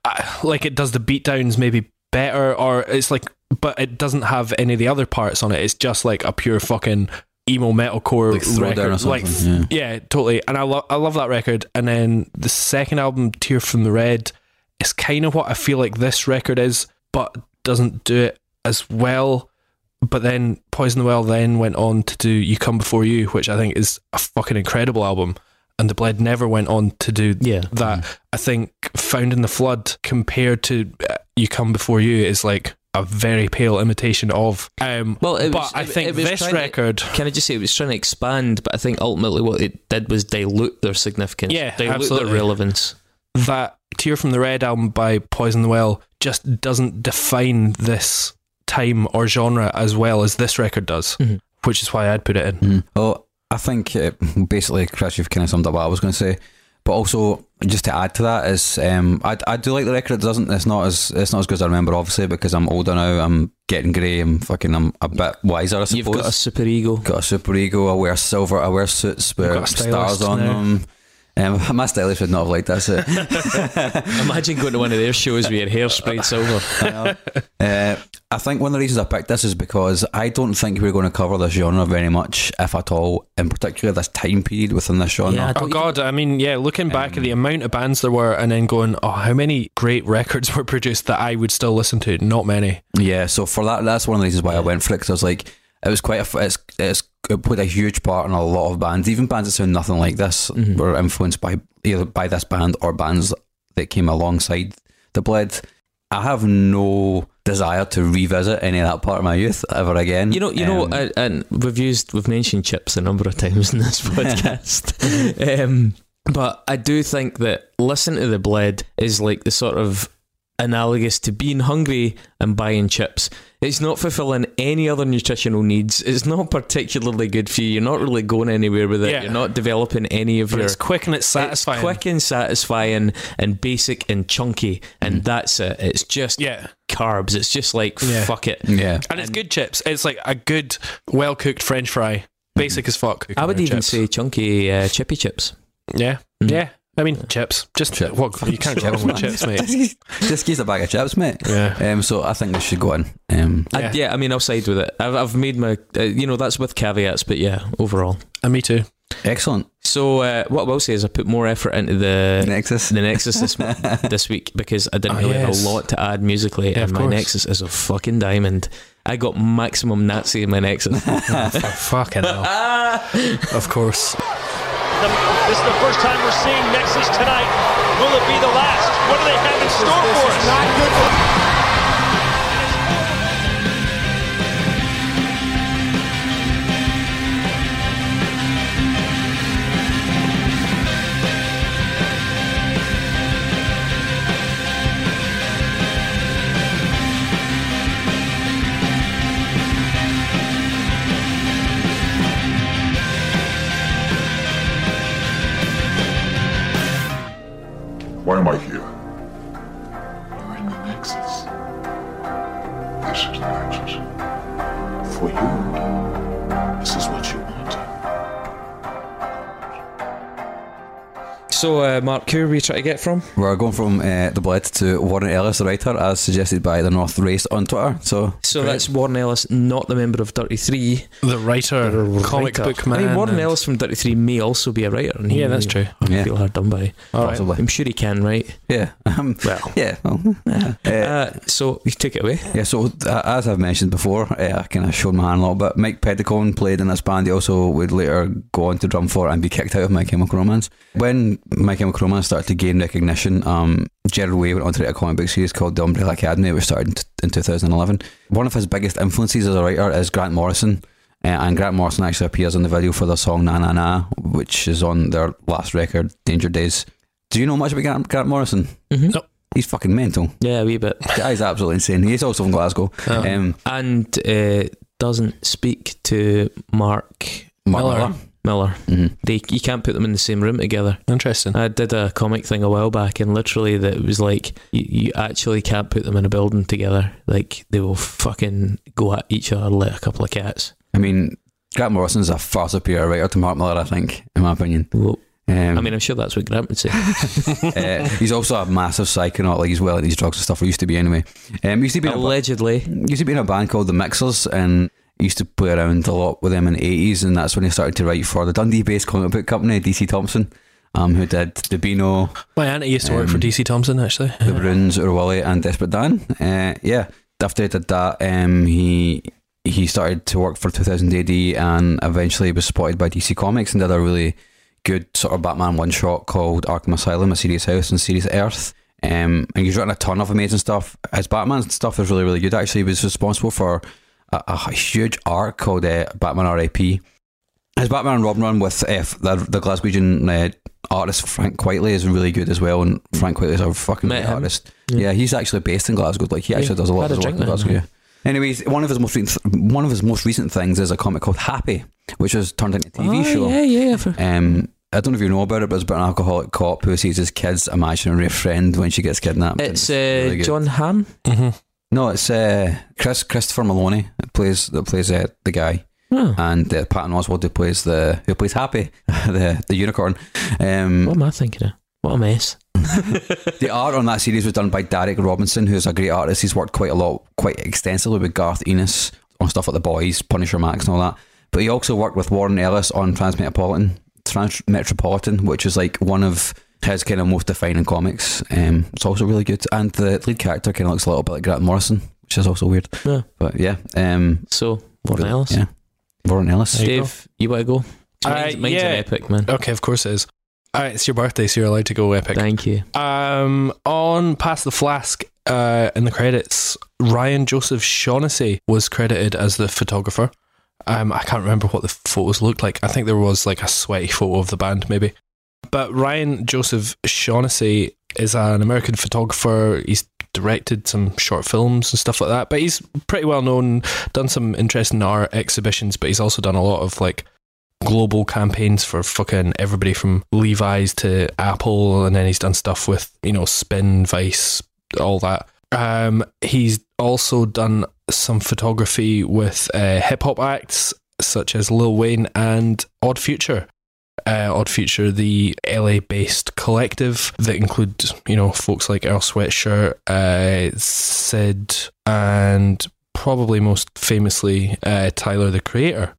uh, like it does the beatdowns maybe better, or it's like, but it doesn't have any of the other parts on it. It's just like a pure fucking emo metalcore Like Throwdown record. or something. Like, yeah. yeah, totally. And I love I love that record. And then the second album, Tear from the Red, is kind of what I feel like this record is, but doesn't do it as well. But then Poison the Well then went on to do You Come Before You, which I think is a fucking incredible album. And the Bled never went on to do Yeah. that. I think Found in the Flood compared to uh, You Come Before You is like a very pale imitation of. Um, Well, it but was- I think it was this trying to- record. Can I just say it was trying to expand, but I think ultimately what it did was dilute their significance. Yeah, dilute absolutely. their relevance. that Tear from the Red album by Poison the Well just doesn't define this time or genre as well as this record does, Mhm. which is why I'd put it in. Mhm. Well, I think uh, basically, Chris, you've kind of summed up what I was going to say. But also, just to add to that is, um, I, I do like the record. It doesn't. It's not as it's not as good as I remember, obviously, because I'm older now. I'm getting grey. I'm fucking. I'm a bit wiser. I suppose. You've got a super ego. got a super ego. I wear silver. I wear suits with stars on now. them. Um, (laughs) my stylist would not have liked that. uh, (laughs) Imagine going to one of their shows with your hair sprayed silver. I. Uh, I think one of the reasons I picked this is because I don't think we're going to cover this genre very much, if at all, in particular this time period within this genre. Yeah, Oh don't god, I mean, yeah, looking back at the amount of bands there were and then going, oh, how many great records (laughs) were produced that I would still listen to? Not many. Yeah, so for that, that's one of the reasons why I went for it. Because I was like, it was quite a, it's, it's it played a huge part in a lot of bands, even bands that sound nothing like this, Mhm. were influenced by either by this band or bands that came alongside the Bled. I have no desire to revisit any of that part of my youth ever again. You know, you know, Um, uh, and we've used, we've mentioned chips a number of times in this (laughs) podcast. (laughs) um, but I do think that listen to the bled is like the sort of analogous to being hungry and buying chips. It's not fulfilling any other nutritional needs. It's not particularly good for you. You're not really going anywhere with it. Yeah. You're not developing any of But your. it's quick and it's satisfying. It's quick and satisfying and basic and chunky, and that's it. It's just Yeah. carbs. It's just like Yeah. fuck it. Yeah. And it's good chips. It's like a good, well cooked French fry. Basic as fuck. I would even Chips. say chunky uh, chippy chips. Yeah. Mm. Yeah. I mean, chips. Just Chip. what you can't go (laughs) wrong with chips, mate. (laughs) Just use a bag of chips, mate. Yeah. Um, so I think this should go in. Um, I, Yeah. yeah, I mean, I'll side with it. I've, I've made my, uh, you know, that's with caveats, but yeah, overall. And me too. excellent. So uh, what I will say is I put more effort into the Nexus. the Nexus this, (laughs) this week because I didn't Oh, really yes. have a lot to add musically, Yeah, and my course. Nexus is a fucking diamond. I got maximum Nazi in my Nexus. Oh, fucking hell. Of course. The, this is the first time we're seeing Nexus tonight. Will it be the last? What do they have in store for us? Why am I here? So, uh, Mark, who are we trying to get from? We're going from uh, the Bled to Warren Ellis, the writer, as suggested by the North Race on Twitter. So So that's Warren Ellis, not the member of Dirty Three. The writer, comic Writer. book man. I mean, Warren and- Ellis from Dirty Three may also be a writer. And he Yeah, that's may true. Yeah. Feel hard done by. All right. possibly. I'm sure he can, right? Yeah. (laughs) Um, Well, yeah. Well, (laughs) uh, uh, so you take it away. yeah. So uh, as I've mentioned before, uh, I kind of showed my hand a little bit. Mike Pedicone played in this band. He also would later go on to drum for and be kicked out of My Chemical Romance. When My Chemical Romance started to gain recognition, um, Gerard Way went on to write a comic book series called The Umbrella Academy, which started in, t- in 2011. One of his biggest influences as a writer is Grant Morrison. Uh, and Grant Morrison actually appears in the video for the song Na Na Na, which is on their last record, Danger Days. Do you know much about Grant, Grant Morrison? Mhm. Nope. He's fucking mental. Yeah, a wee bit. The guy's absolutely insane. He's also from Glasgow. Oh. Um, And uh, doesn't speak to Mark Mark Millar. Millar. Millar. Mhm. They you can't put them in the same room together. Interesting. I did a comic thing a while back, and literally that it was like you, you actually can't put them in a building together. Like they will fucking go at each other like a couple of cats. I mean, Grant Morrison's a far superior writer to Mark Millar, I think, in my opinion. Well, Um, I mean, I'm sure that's what Grant would say. (laughs) uh, he's also a massive psychonaut. Like he's well into these drugs and stuff. Or used to be anyway. Um, he used to be in a, Allegedly, used to be in a band called the Mixers, and used to play around a lot with them in the eighties, and that's when he started to write for the Dundee-based comic book company, DC Thomson, um, who did the Beano, My auntie used to work for Um, DC Thomson, actually. the Broons, Urwally, and Desperate Dan. Uh, yeah, after he did that, um, he he started to work for 2000 AD and eventually was spotted by DC Comics and did a really good sort of Batman one shot called Arkham Asylum, A Serious House, and Serious Earth. Um, and he's written a ton of amazing stuff. His Batman stuff is really, really good. Actually, he was responsible for a, a huge arc called uh, Batman R.I.P. His Batman and Robin run with uh, the, the Glaswegian uh, artist Frank Quitely is really good as well, and Frank Quitely is a fucking Met great him. artist. Yeah. Yeah. he's actually based in Glasgow. Like he Yeah, actually does a lot of his work in Glasgow. him, Yeah. Anyways, one of his most recent, one of his most recent things is a comic called Happy, which was turned into a TV oh, show. Yeah, yeah. For, Um, I don't know if you know about it, but it's about an alcoholic cop who sees his kid's imaginary friend when she gets kidnapped. it's uh, really. Jon Hamm. hmm No, it's uh, Chris Christopher Meloni that plays that plays uh, the guy, Oh, and uh, Patton Oswalt who plays the who plays Happy, (laughs) the the unicorn. Um, what am I thinking of? What a mess. (laughs) the art on that series was done by Darick Robertson, who's a great artist. He's worked quite a lot, quite extensively with Garth Ennis on stuff like The Boys, Punisher Max, and all that. But he also worked with Warren Ellis on Transmetropolitan, Transmetropolitan, which is like one of his kind of most defining comics. Um, it's also really good, and the lead character kind of looks a little bit like Grant Morrison, which is also weird. Yeah. But yeah, um, So Warren Ellis. yeah, Warren Ellis. There you Dave, you want to go? Uh, Mine's, mine's yeah. an epic, man. Okay, of course it is. All right, it's your birthday, so you're allowed to go epic. Thank you. Um, on Pass the Flask, uh, in the credits, Ryan Joseph Shaughnessy was credited as the photographer. Um, I can't remember what the photos looked like. I think there was like a sweaty photo of the band, maybe. But Ryan Joseph Shaughnessy is an American photographer. He's directed some short films and stuff like that. But he's pretty well known, done some interesting art exhibitions, but he's also done a lot of like global campaigns for fucking everybody from Levi's to Apple, and then he's done stuff with you know Spin, Vice, all that. Um, he's also done some photography with uh, hip hop acts such as Lil Wayne and Odd Future. Uh, Odd Future, the LA based collective that include, you know, folks like Earl Sweatshirt, uh, Syd, and probably most famously, uh, Tyler the Creator.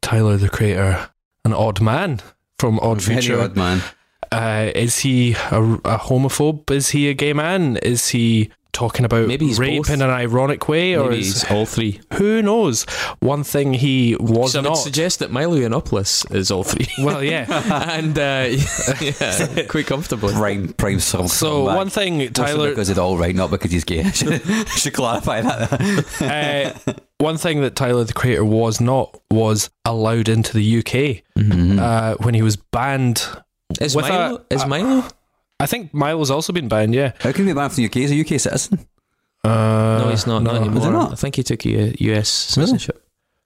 Tyler the Creator, an odd man from Odd Very Future. odd man. Uh, is he a, a homophobe? Is he a gay man? Is he talking about Maybe he's rape both. in an ironic way, or Maybe is he's all three. who knows? One thing he was So I would suggest that Milo Yiannopoulos is all three. well, yeah. (laughs) and uh, (laughs) yeah, quite comfortably. Prime, prime circle. So one thing, Tyler, because it's all right, not because he's gay. (laughs) Should, should clarify that. uh, one thing that Tyler the Creator was not was allowed into the UK Mm-hmm. uh, when he was banned. Is With Milo? a- is a- Milo? I think Milo's also been banned. Yeah. How can he be banned from the UK? He's a UK citizen. Uh, no, he's not. no. Not Is anymore. not? I think he took U- US citizenship.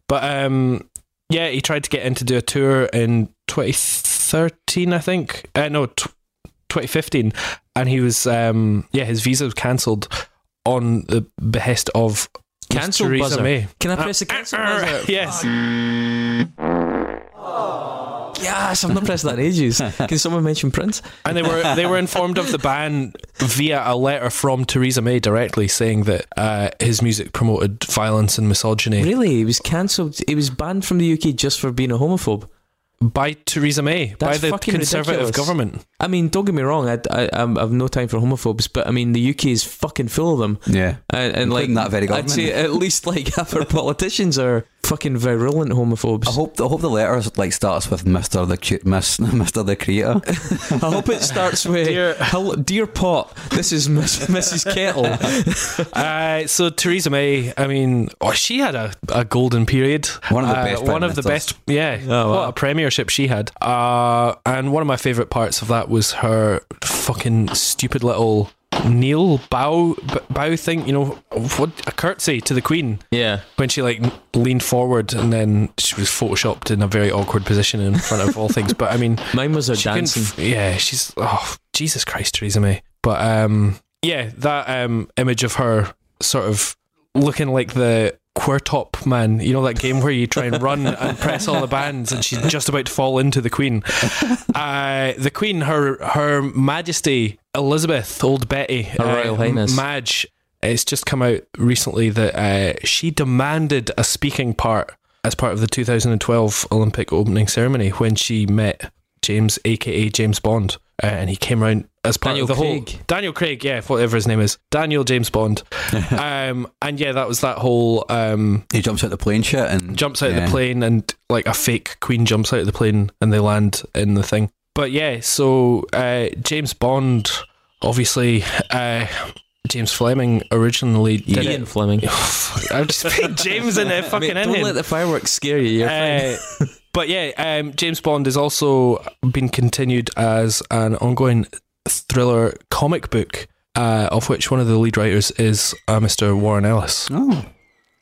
But um, yeah, he tried to get in to do a tour in 2013, I think. Uh, no, t- 2015, and he was um, yeah, his visa was cancelled on the behest of Cancel Theresa buzzer. May. Can I press the cancel Uh, buzzer? yes. Yes, I've not pressed that in ages. (laughs) Can someone mention Prince? And they were they were informed of the ban via a letter from Theresa May directly saying that uh, his music promoted violence and misogyny Really? He was cancelled. He was banned from the UK just for being a homophobe. by Theresa May, by the fucking Conservative ridiculous. government. I mean, don't get me wrong. I, I, I'm- I've no time for homophobes, but I mean, the UK is fucking full of them. Yeah. And, and like Including that very I'd government. say at least like (laughs) half our politicians are fucking virulent homophobes. I hope I hope the letter like starts with Mister the cute Miss (laughs) Mister the Creator. (laughs) I hope it starts with Dear- Hello, dear pot. This is Miss, (laughs) Mrs. Kettle. Uh, so Theresa May, I mean, oh, she had a, a golden period. One of the Uh, best prime One of the best. Yeah. Oh, What a premiership she had. Uh, and one of my favourite parts of that was her fucking stupid little kneel bow bow thing. You know, what a curtsy to the Queen Yeah. when she like leaned forward and then she was photoshopped in a very awkward position in front of all things. But I mean, (laughs) Mine was her she dancing. yeah, she's oh Jesus Christ, Theresa May. But um, yeah, that um image of her sort of looking like the Queertop man, you know that game where you try and run (laughs) and press all the bands, and she's just about to fall into the Queen. (laughs) Uh, the Queen, her her Majesty Elizabeth, Old Betty, Her uh, Royal Highness. Madge. It's just come out recently that uh, she demanded a speaking part as part of the 2012 Olympic opening ceremony when she met James, aka James Bond, uh, and he came around as part Daniel of the Craig. whole Daniel Craig, yeah, whatever his name is, Daniel James Bond, (laughs) um, and yeah, that was that whole um, He jumps out the plane shit and jumps out of the plane and like a fake queen jumps out of the plane and they land in the thing. But yeah, so uh, James Bond, obviously, uh, James Fleming originally did Ian it. Fleming. (laughs) I've just put James in there (laughs) fucking Mate, don't let the fireworks scare you. You're fine. Uh, but yeah, um, James Bond has also been continued as an ongoing thriller comic book, uh, of which one of the lead writers is uh, Mr. Warren Ellis. Oh,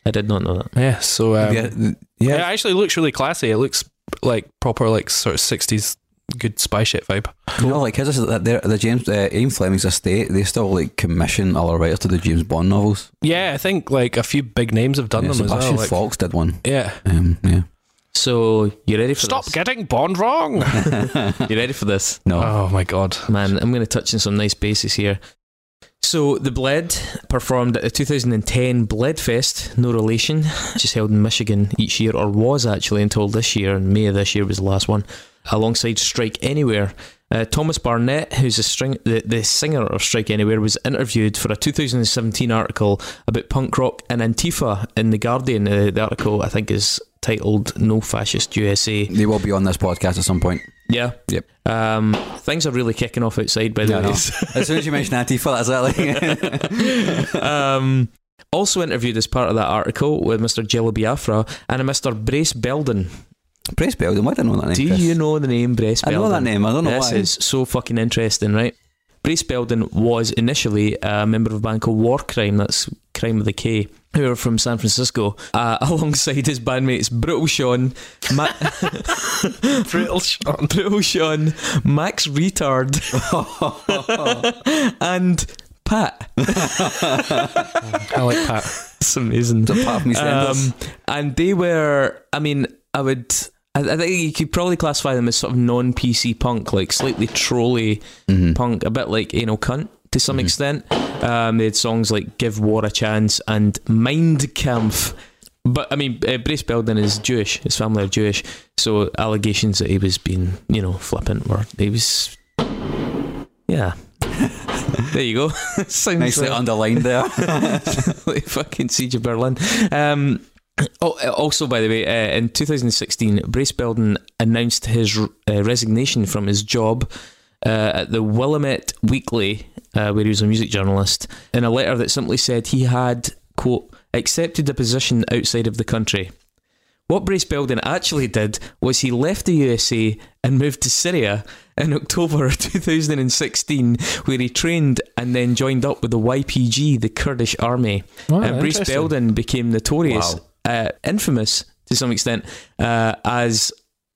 I did not know that. Yeah, so um, yeah, it actually looks really classy. It looks like proper, like sort of sixties good spy shit vibe. You know, like his that the James uh, Ian Fleming's estate, they still like commission other writers to do James Bond novels. Yeah, I think like a few big names have done Yeah, them as Sebastian well. like- Faulks did one. yeah. Um, yeah. So you ready for Stop this? getting Bond wrong. (laughs) You ready for this? No. oh my god. Man, I'm going to touch on some nice bases here. So, The Bled performed at the 2010 Bled Fest, no relation, which is held in Michigan each year, or was actually until this year, and May of this year was the last one, alongside Strike Anywhere. Uh, Thomas Barnett, who's the, string, the, the singer of Strike Anywhere, was interviewed for a 2017 article about punk rock and Antifa in The Guardian. Uh, the article, I think, is titled No Fascist USA. They will be on this podcast at some point. Yeah. Yep. Um, things are really kicking off outside, by the Yeah, way. (laughs) as soon as you mention Antifa, that's that like. (laughs) um, also interviewed as part of that article with Mr. Jello Biafra and a Mr. Brace Belden. Brace Belden, why did I know that name? Do Chris? you know the name Brace I know that name. I don't know This why. is so fucking interesting, right? Brace Belden was initially a member of a band called War Crime, that's Crime with a K, who are from San Francisco, uh, (laughs) alongside his bandmates Brutal Sean, Ma- (laughs) Brutal Sean. Brutal Sean, Max Retard, (laughs) and Pat. I like Pat. It's amazing. Part of me um, and they were, I mean, I would, I, I think you could probably classify them as sort of non PC punk, like slightly trolly punk, a bit like Anal Cunt to some extent. Um, they had songs like Give War a Chance and Mind Kampf. But I mean, uh, Brace Belden is Jewish. His family are Jewish, so allegations that he was being, you know, flippant were he was, yeah. (laughs) there you go. (laughs) Nicely like- underlined there. (laughs) like fucking Siege of Berlin. Um, oh, also, by the way, uh, in 2016, Brace Belden announced his uh, resignation from his job uh, at the Willamette Weekly, uh, where he was a music journalist, in a letter that simply said he had, quote, accepted a position outside of the country. What Brace Belden actually did was he left the USA and moved to Syria in October of (laughs) 2016, where he trained and then joined up with the YPG, the Kurdish army. Wow, and Brace interesting. Belden became notorious, Wow. uh, infamous to some extent, uh, as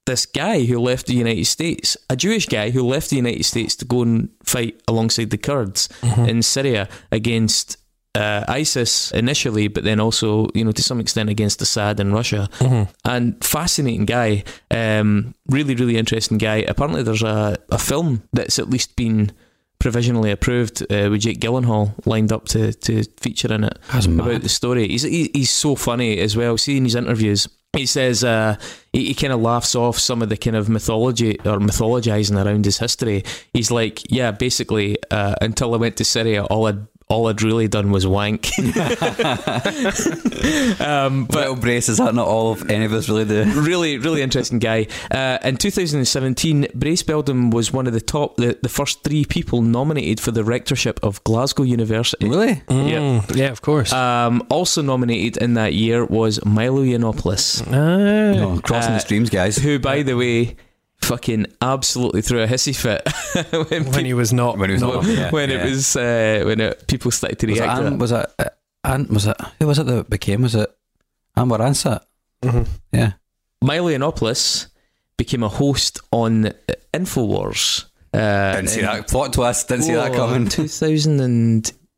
this guy who left the United States, a Jewish guy who left the United States to go and fight alongside the Kurds in Syria against uh, ISIS initially, but then also, you know, to some extent against Assad and Russia. And fascinating guy, um, really, really interesting guy. Apparently, there's a, a film that's at least been provisionally approved uh, with Jake Gyllenhaal lined up to, to feature in it That's about mad. the story. He's he, he's so funny as well. Seeing his interviews, he says uh, he, he kind of laughs off some of the kind of mythology or mythologizing around his history. He's like, yeah, basically, uh, until I went to Syria, all I'd all I'd really done was wank. (laughs) um, but Well, Brace, is that not all of any of us really do? really, really interesting guy. Uh, in 2017, Brace Belden was one of the top, the, the first three people nominated for the rectorship of Glasgow University. Really? Mm, yeah, of course. Um, also nominated in that year was Milo Yiannopoulos, Ah. No, crossing Uh, the streams, guys. who, by the way, fucking absolutely threw a hissy fit (laughs) when, when he was not. When he was not- not- yeah, when yeah. it was uh, when it, people started to Was it, react. to Anne, it. was it, uh, Anne, was it, who was it that became, was it Amber Ansett? Mhm. Yeah. Milo Yiannopoulos became a host on uh, Infowars. Uh, Didn't see in- that. Plot twist, didn't see that coming. (laughs)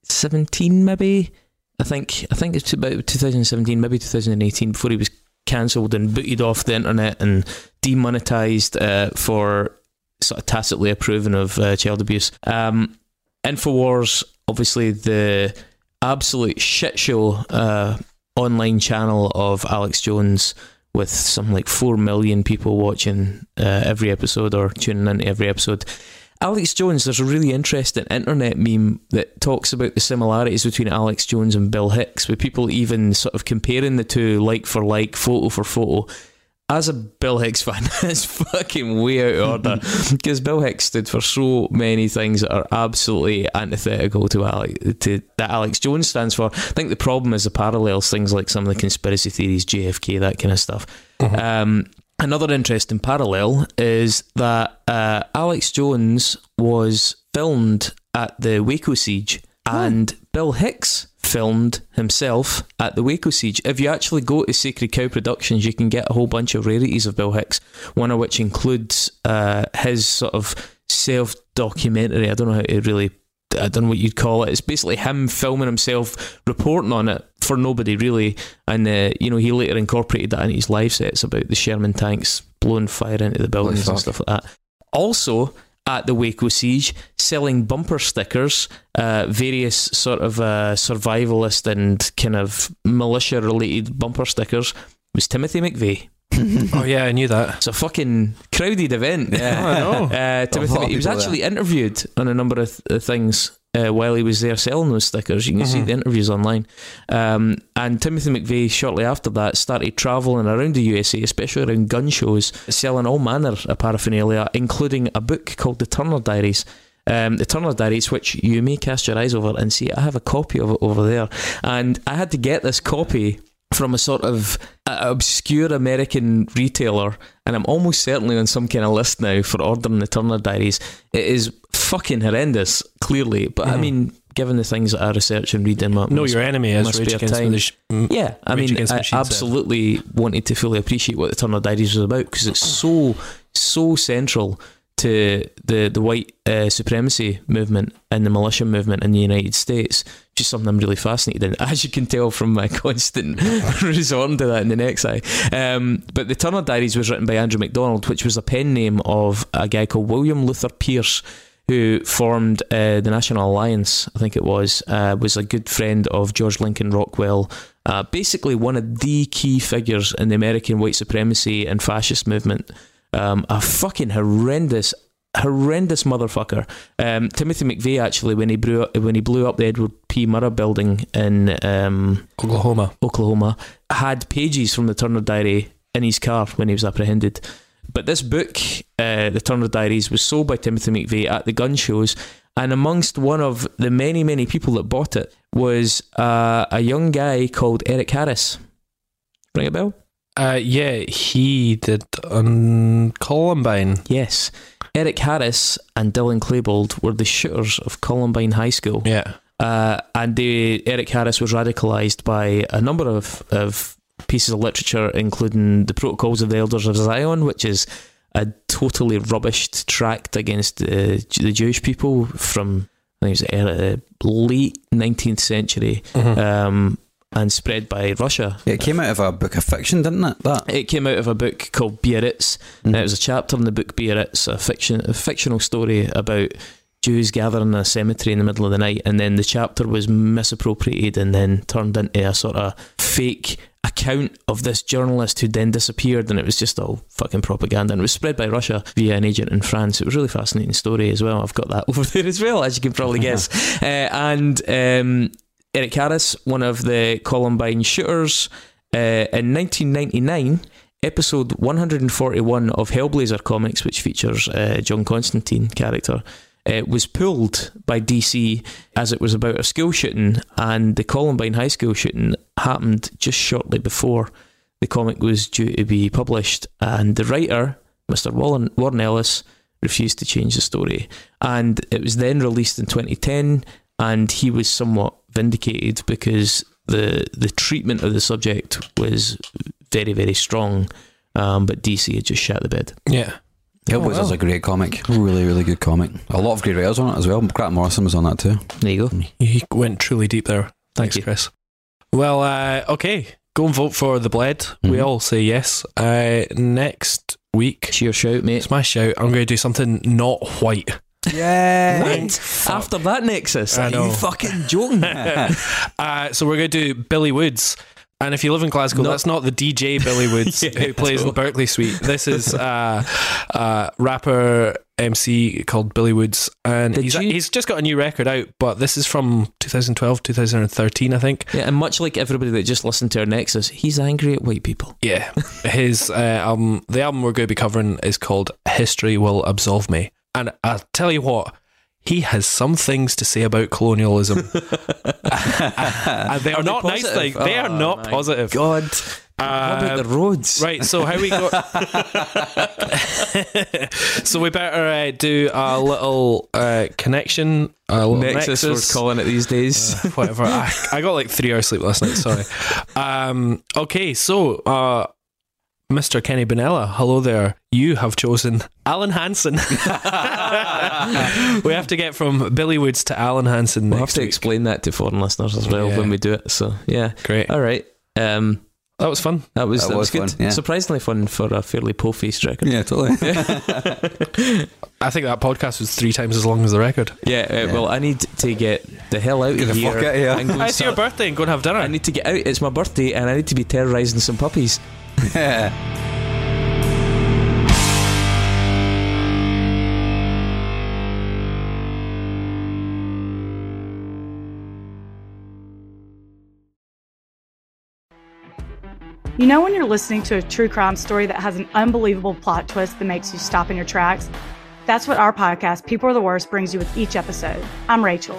2017 maybe I think I think it's about 2017 maybe 2018 before he was cancelled and booted off the internet and demonetized uh, for sort of tacitly approving of uh, child abuse. Um, Infowars obviously the absolute shit show uh, online channel of Alex Jones with some like 4 million people watching uh, every episode or tuning into every episode Alex Jones, there's a really interesting internet meme that talks about the similarities between Alex Jones and Bill Hicks, with people even sort of comparing the two like for like, photo for photo. As a Bill Hicks fan, (laughs) it's fucking way out of order (laughs) because Bill Hicks stood for so many things that are absolutely antithetical to Alex, to that Alex Jones stands for. I think the problem is the parallels, things like some of the conspiracy theories, JFK, that kind of stuff. Um, another interesting parallel is that uh, Alex Jones was filmed at the Waco siege, and Bill Hicks filmed himself at the Waco siege. If you actually go to Sacred Cow Productions, you can get a whole bunch of rarities of Bill Hicks. One of which includes uh, his sort of self documentary. I don't know how to really. I don't know what you'd call it. It's basically him filming himself, reporting on it for nobody really, and uh, you know he later incorporated that into his live sets about the Sherman tanks blowing fire into the buildings and stuff like that. Also, at the Waco siege, selling bumper stickers, uh, various sort of uh, survivalist and kind of militia related bumper stickers, was Timothy McVeigh. (laughs) Oh yeah, I knew that. It's a fucking crowded event. (laughs) Yeah. I know. Uh, Timothy, he was actually interviewed on a number of th- things uh, while he was there selling those stickers. You can see Mhm. the interviews online. Um, and Timothy McVeigh, shortly after that, started travelling around the USA, especially around gun shows, selling all manner of paraphernalia, including a book called The Turner Diaries. Um, the Turner Diaries, which you may cast your eyes over and see, I have a copy of it over there. And I had to get this copy from a sort of uh, obscure American retailer, and I'm almost certainly on some kind of list now for ordering the Turner Diaries. It is fucking horrendous. clearly. But I Mhm. mean, given the things that I research and read in my No, your enemy is Rage Against time. the Sh- mm, Yeah, I Rage mean, I said. absolutely wanted to fully appreciate what the Turner Diaries was about because it's so so central to the the white uh, supremacy movement and the militia movement in the United States. Just something I'm really fascinated in, (laughs) as you can tell from my (laughs) constant (laughs) resorting to that in the next eye. Um, but the Turner Diaries was written by Andrew MacDonald, which was a pen name of a guy called William Luther Pierce who formed uh, the National Alliance, I think it was, uh, was a good friend of George Lincoln Rockwell. Uh, basically, one of the key figures in the American white supremacy and fascist movement. Um, a fucking horrendous, horrendous motherfucker. Um, Timothy McVeigh actually, when he blew up, when he blew up the Edward P. Murrah building in um, Oklahoma. Oklahoma, had pages from the Turner Diary in his car when he was apprehended. But this book, uh, the Turner Diaries, was sold by Timothy McVeigh at the gun shows, and amongst one of the many, many people that bought it was uh, a young guy called Eric Harris. Ring a bell? Uh, yeah, he did on Columbine. Yes. Eric Harris and Dylan Klebold were the shooters of Columbine High School. Yeah. Uh, and they, Eric Harris was radicalized by a number of, of pieces of literature, including the Protocols of the Elders of Zion, which is a totally rubbished tract against uh, the Jewish people from I think it was uh, late 19th century, Mhm. um, and spread by Russia. It came out of a book of fiction, didn't it? That. It came out of a book called Biarritz. Mhm. Uh, It was a chapter in the book Biarritz, a fiction, a fictional story about Jews gathering in a cemetery in the middle of the night, and then the chapter was misappropriated and then turned into a sort of fake account of this journalist who then disappeared, and it was just all fucking propaganda. And it was spread by Russia via an agent in France. It was a really fascinating story as well. I've got that (laughs) over there as well, as you can probably (laughs) guess. uh, and um, Eric Harris, one of the Columbine shooters, uh, in 1999 episode 141 of Hellblazer comics, which features uh, John Constantine character, uh, was pulled by DC as it was about a school shooting, and the Columbine High School shooting happened just shortly before the comic was due to be published, and the writer, Mr. Warren, Warren Ellis, refused to change the story, and it was then released in 2010, and he was somewhat vindicated because the the treatment of the subject was very very strong, um, but DC had just shut the bed. Yeah. Hellblazer's Oh, wow. a great comic. Really, really good comic. A lot of great writers on it as well. Grant Morrison was on that too. There you go. He went truly deep there. Thanks, you. Chris. Well, uh, okay. Go and vote for the Bled. We Mhm. all say yes. Uh, next week, It's your shout, mate. it's my shout. I'm going to do something not white. Yeah. After that Nexus, I are know. you fucking joking? (laughs) uh, so we're going to do Billy Woods. And if you live in Glasgow, No. that's not the DJ Billy Woods (laughs) Yeah, who plays no. the Berkeley Suite. This is uh, a rapper MC called Billy Woods, and he's, you- he's just got a new record out. But this is from 2012, 2013, I think. yeah, and much like everybody that just listened to our Nexus, he's angry at white people. Yeah, (laughs) his uh, album, the album we're going to be covering is called "History Will Absolve Me," and I'll tell you what. He has some things to say about colonialism. and (laughs) they are, Are they not nice things. They are Oh, not positive. God, what about the Um, roads? Right, so how we go? (laughs) (laughs) so we better uh, do a little uh, connection, a little Nexus, nexus. we're calling it these days. Uh, whatever. I, I got like three hours sleep last night. Sorry. Um, okay, so uh, Mr. Kenny Benella, hello there. You have chosen Alan Hansen. (laughs) (laughs) we have to get from Billy Woods to Alan Hansen we'll have to week. explain that to foreign listeners as well Yeah. when we do it. So yeah, Great. all right. Um, That was fun. that was That that, was, was good. fun, yeah. Surprisingly fun for a fairly po-faced record. Yeah, totally. (laughs) I think that podcast was three times as long as the record. Yeah, uh, well, I need to get the hell out Get of the here. fuck outta here. and go and It's your birthday and go and have dinner. I need to get out. It's my birthday, and I need to be terrorizing some puppies. (laughs) You know when you're listening to a true crime story that has an unbelievable plot twist that makes you stop in your tracks? That's what our podcast, People Are the Worst, brings you with each episode. I'm Rachel.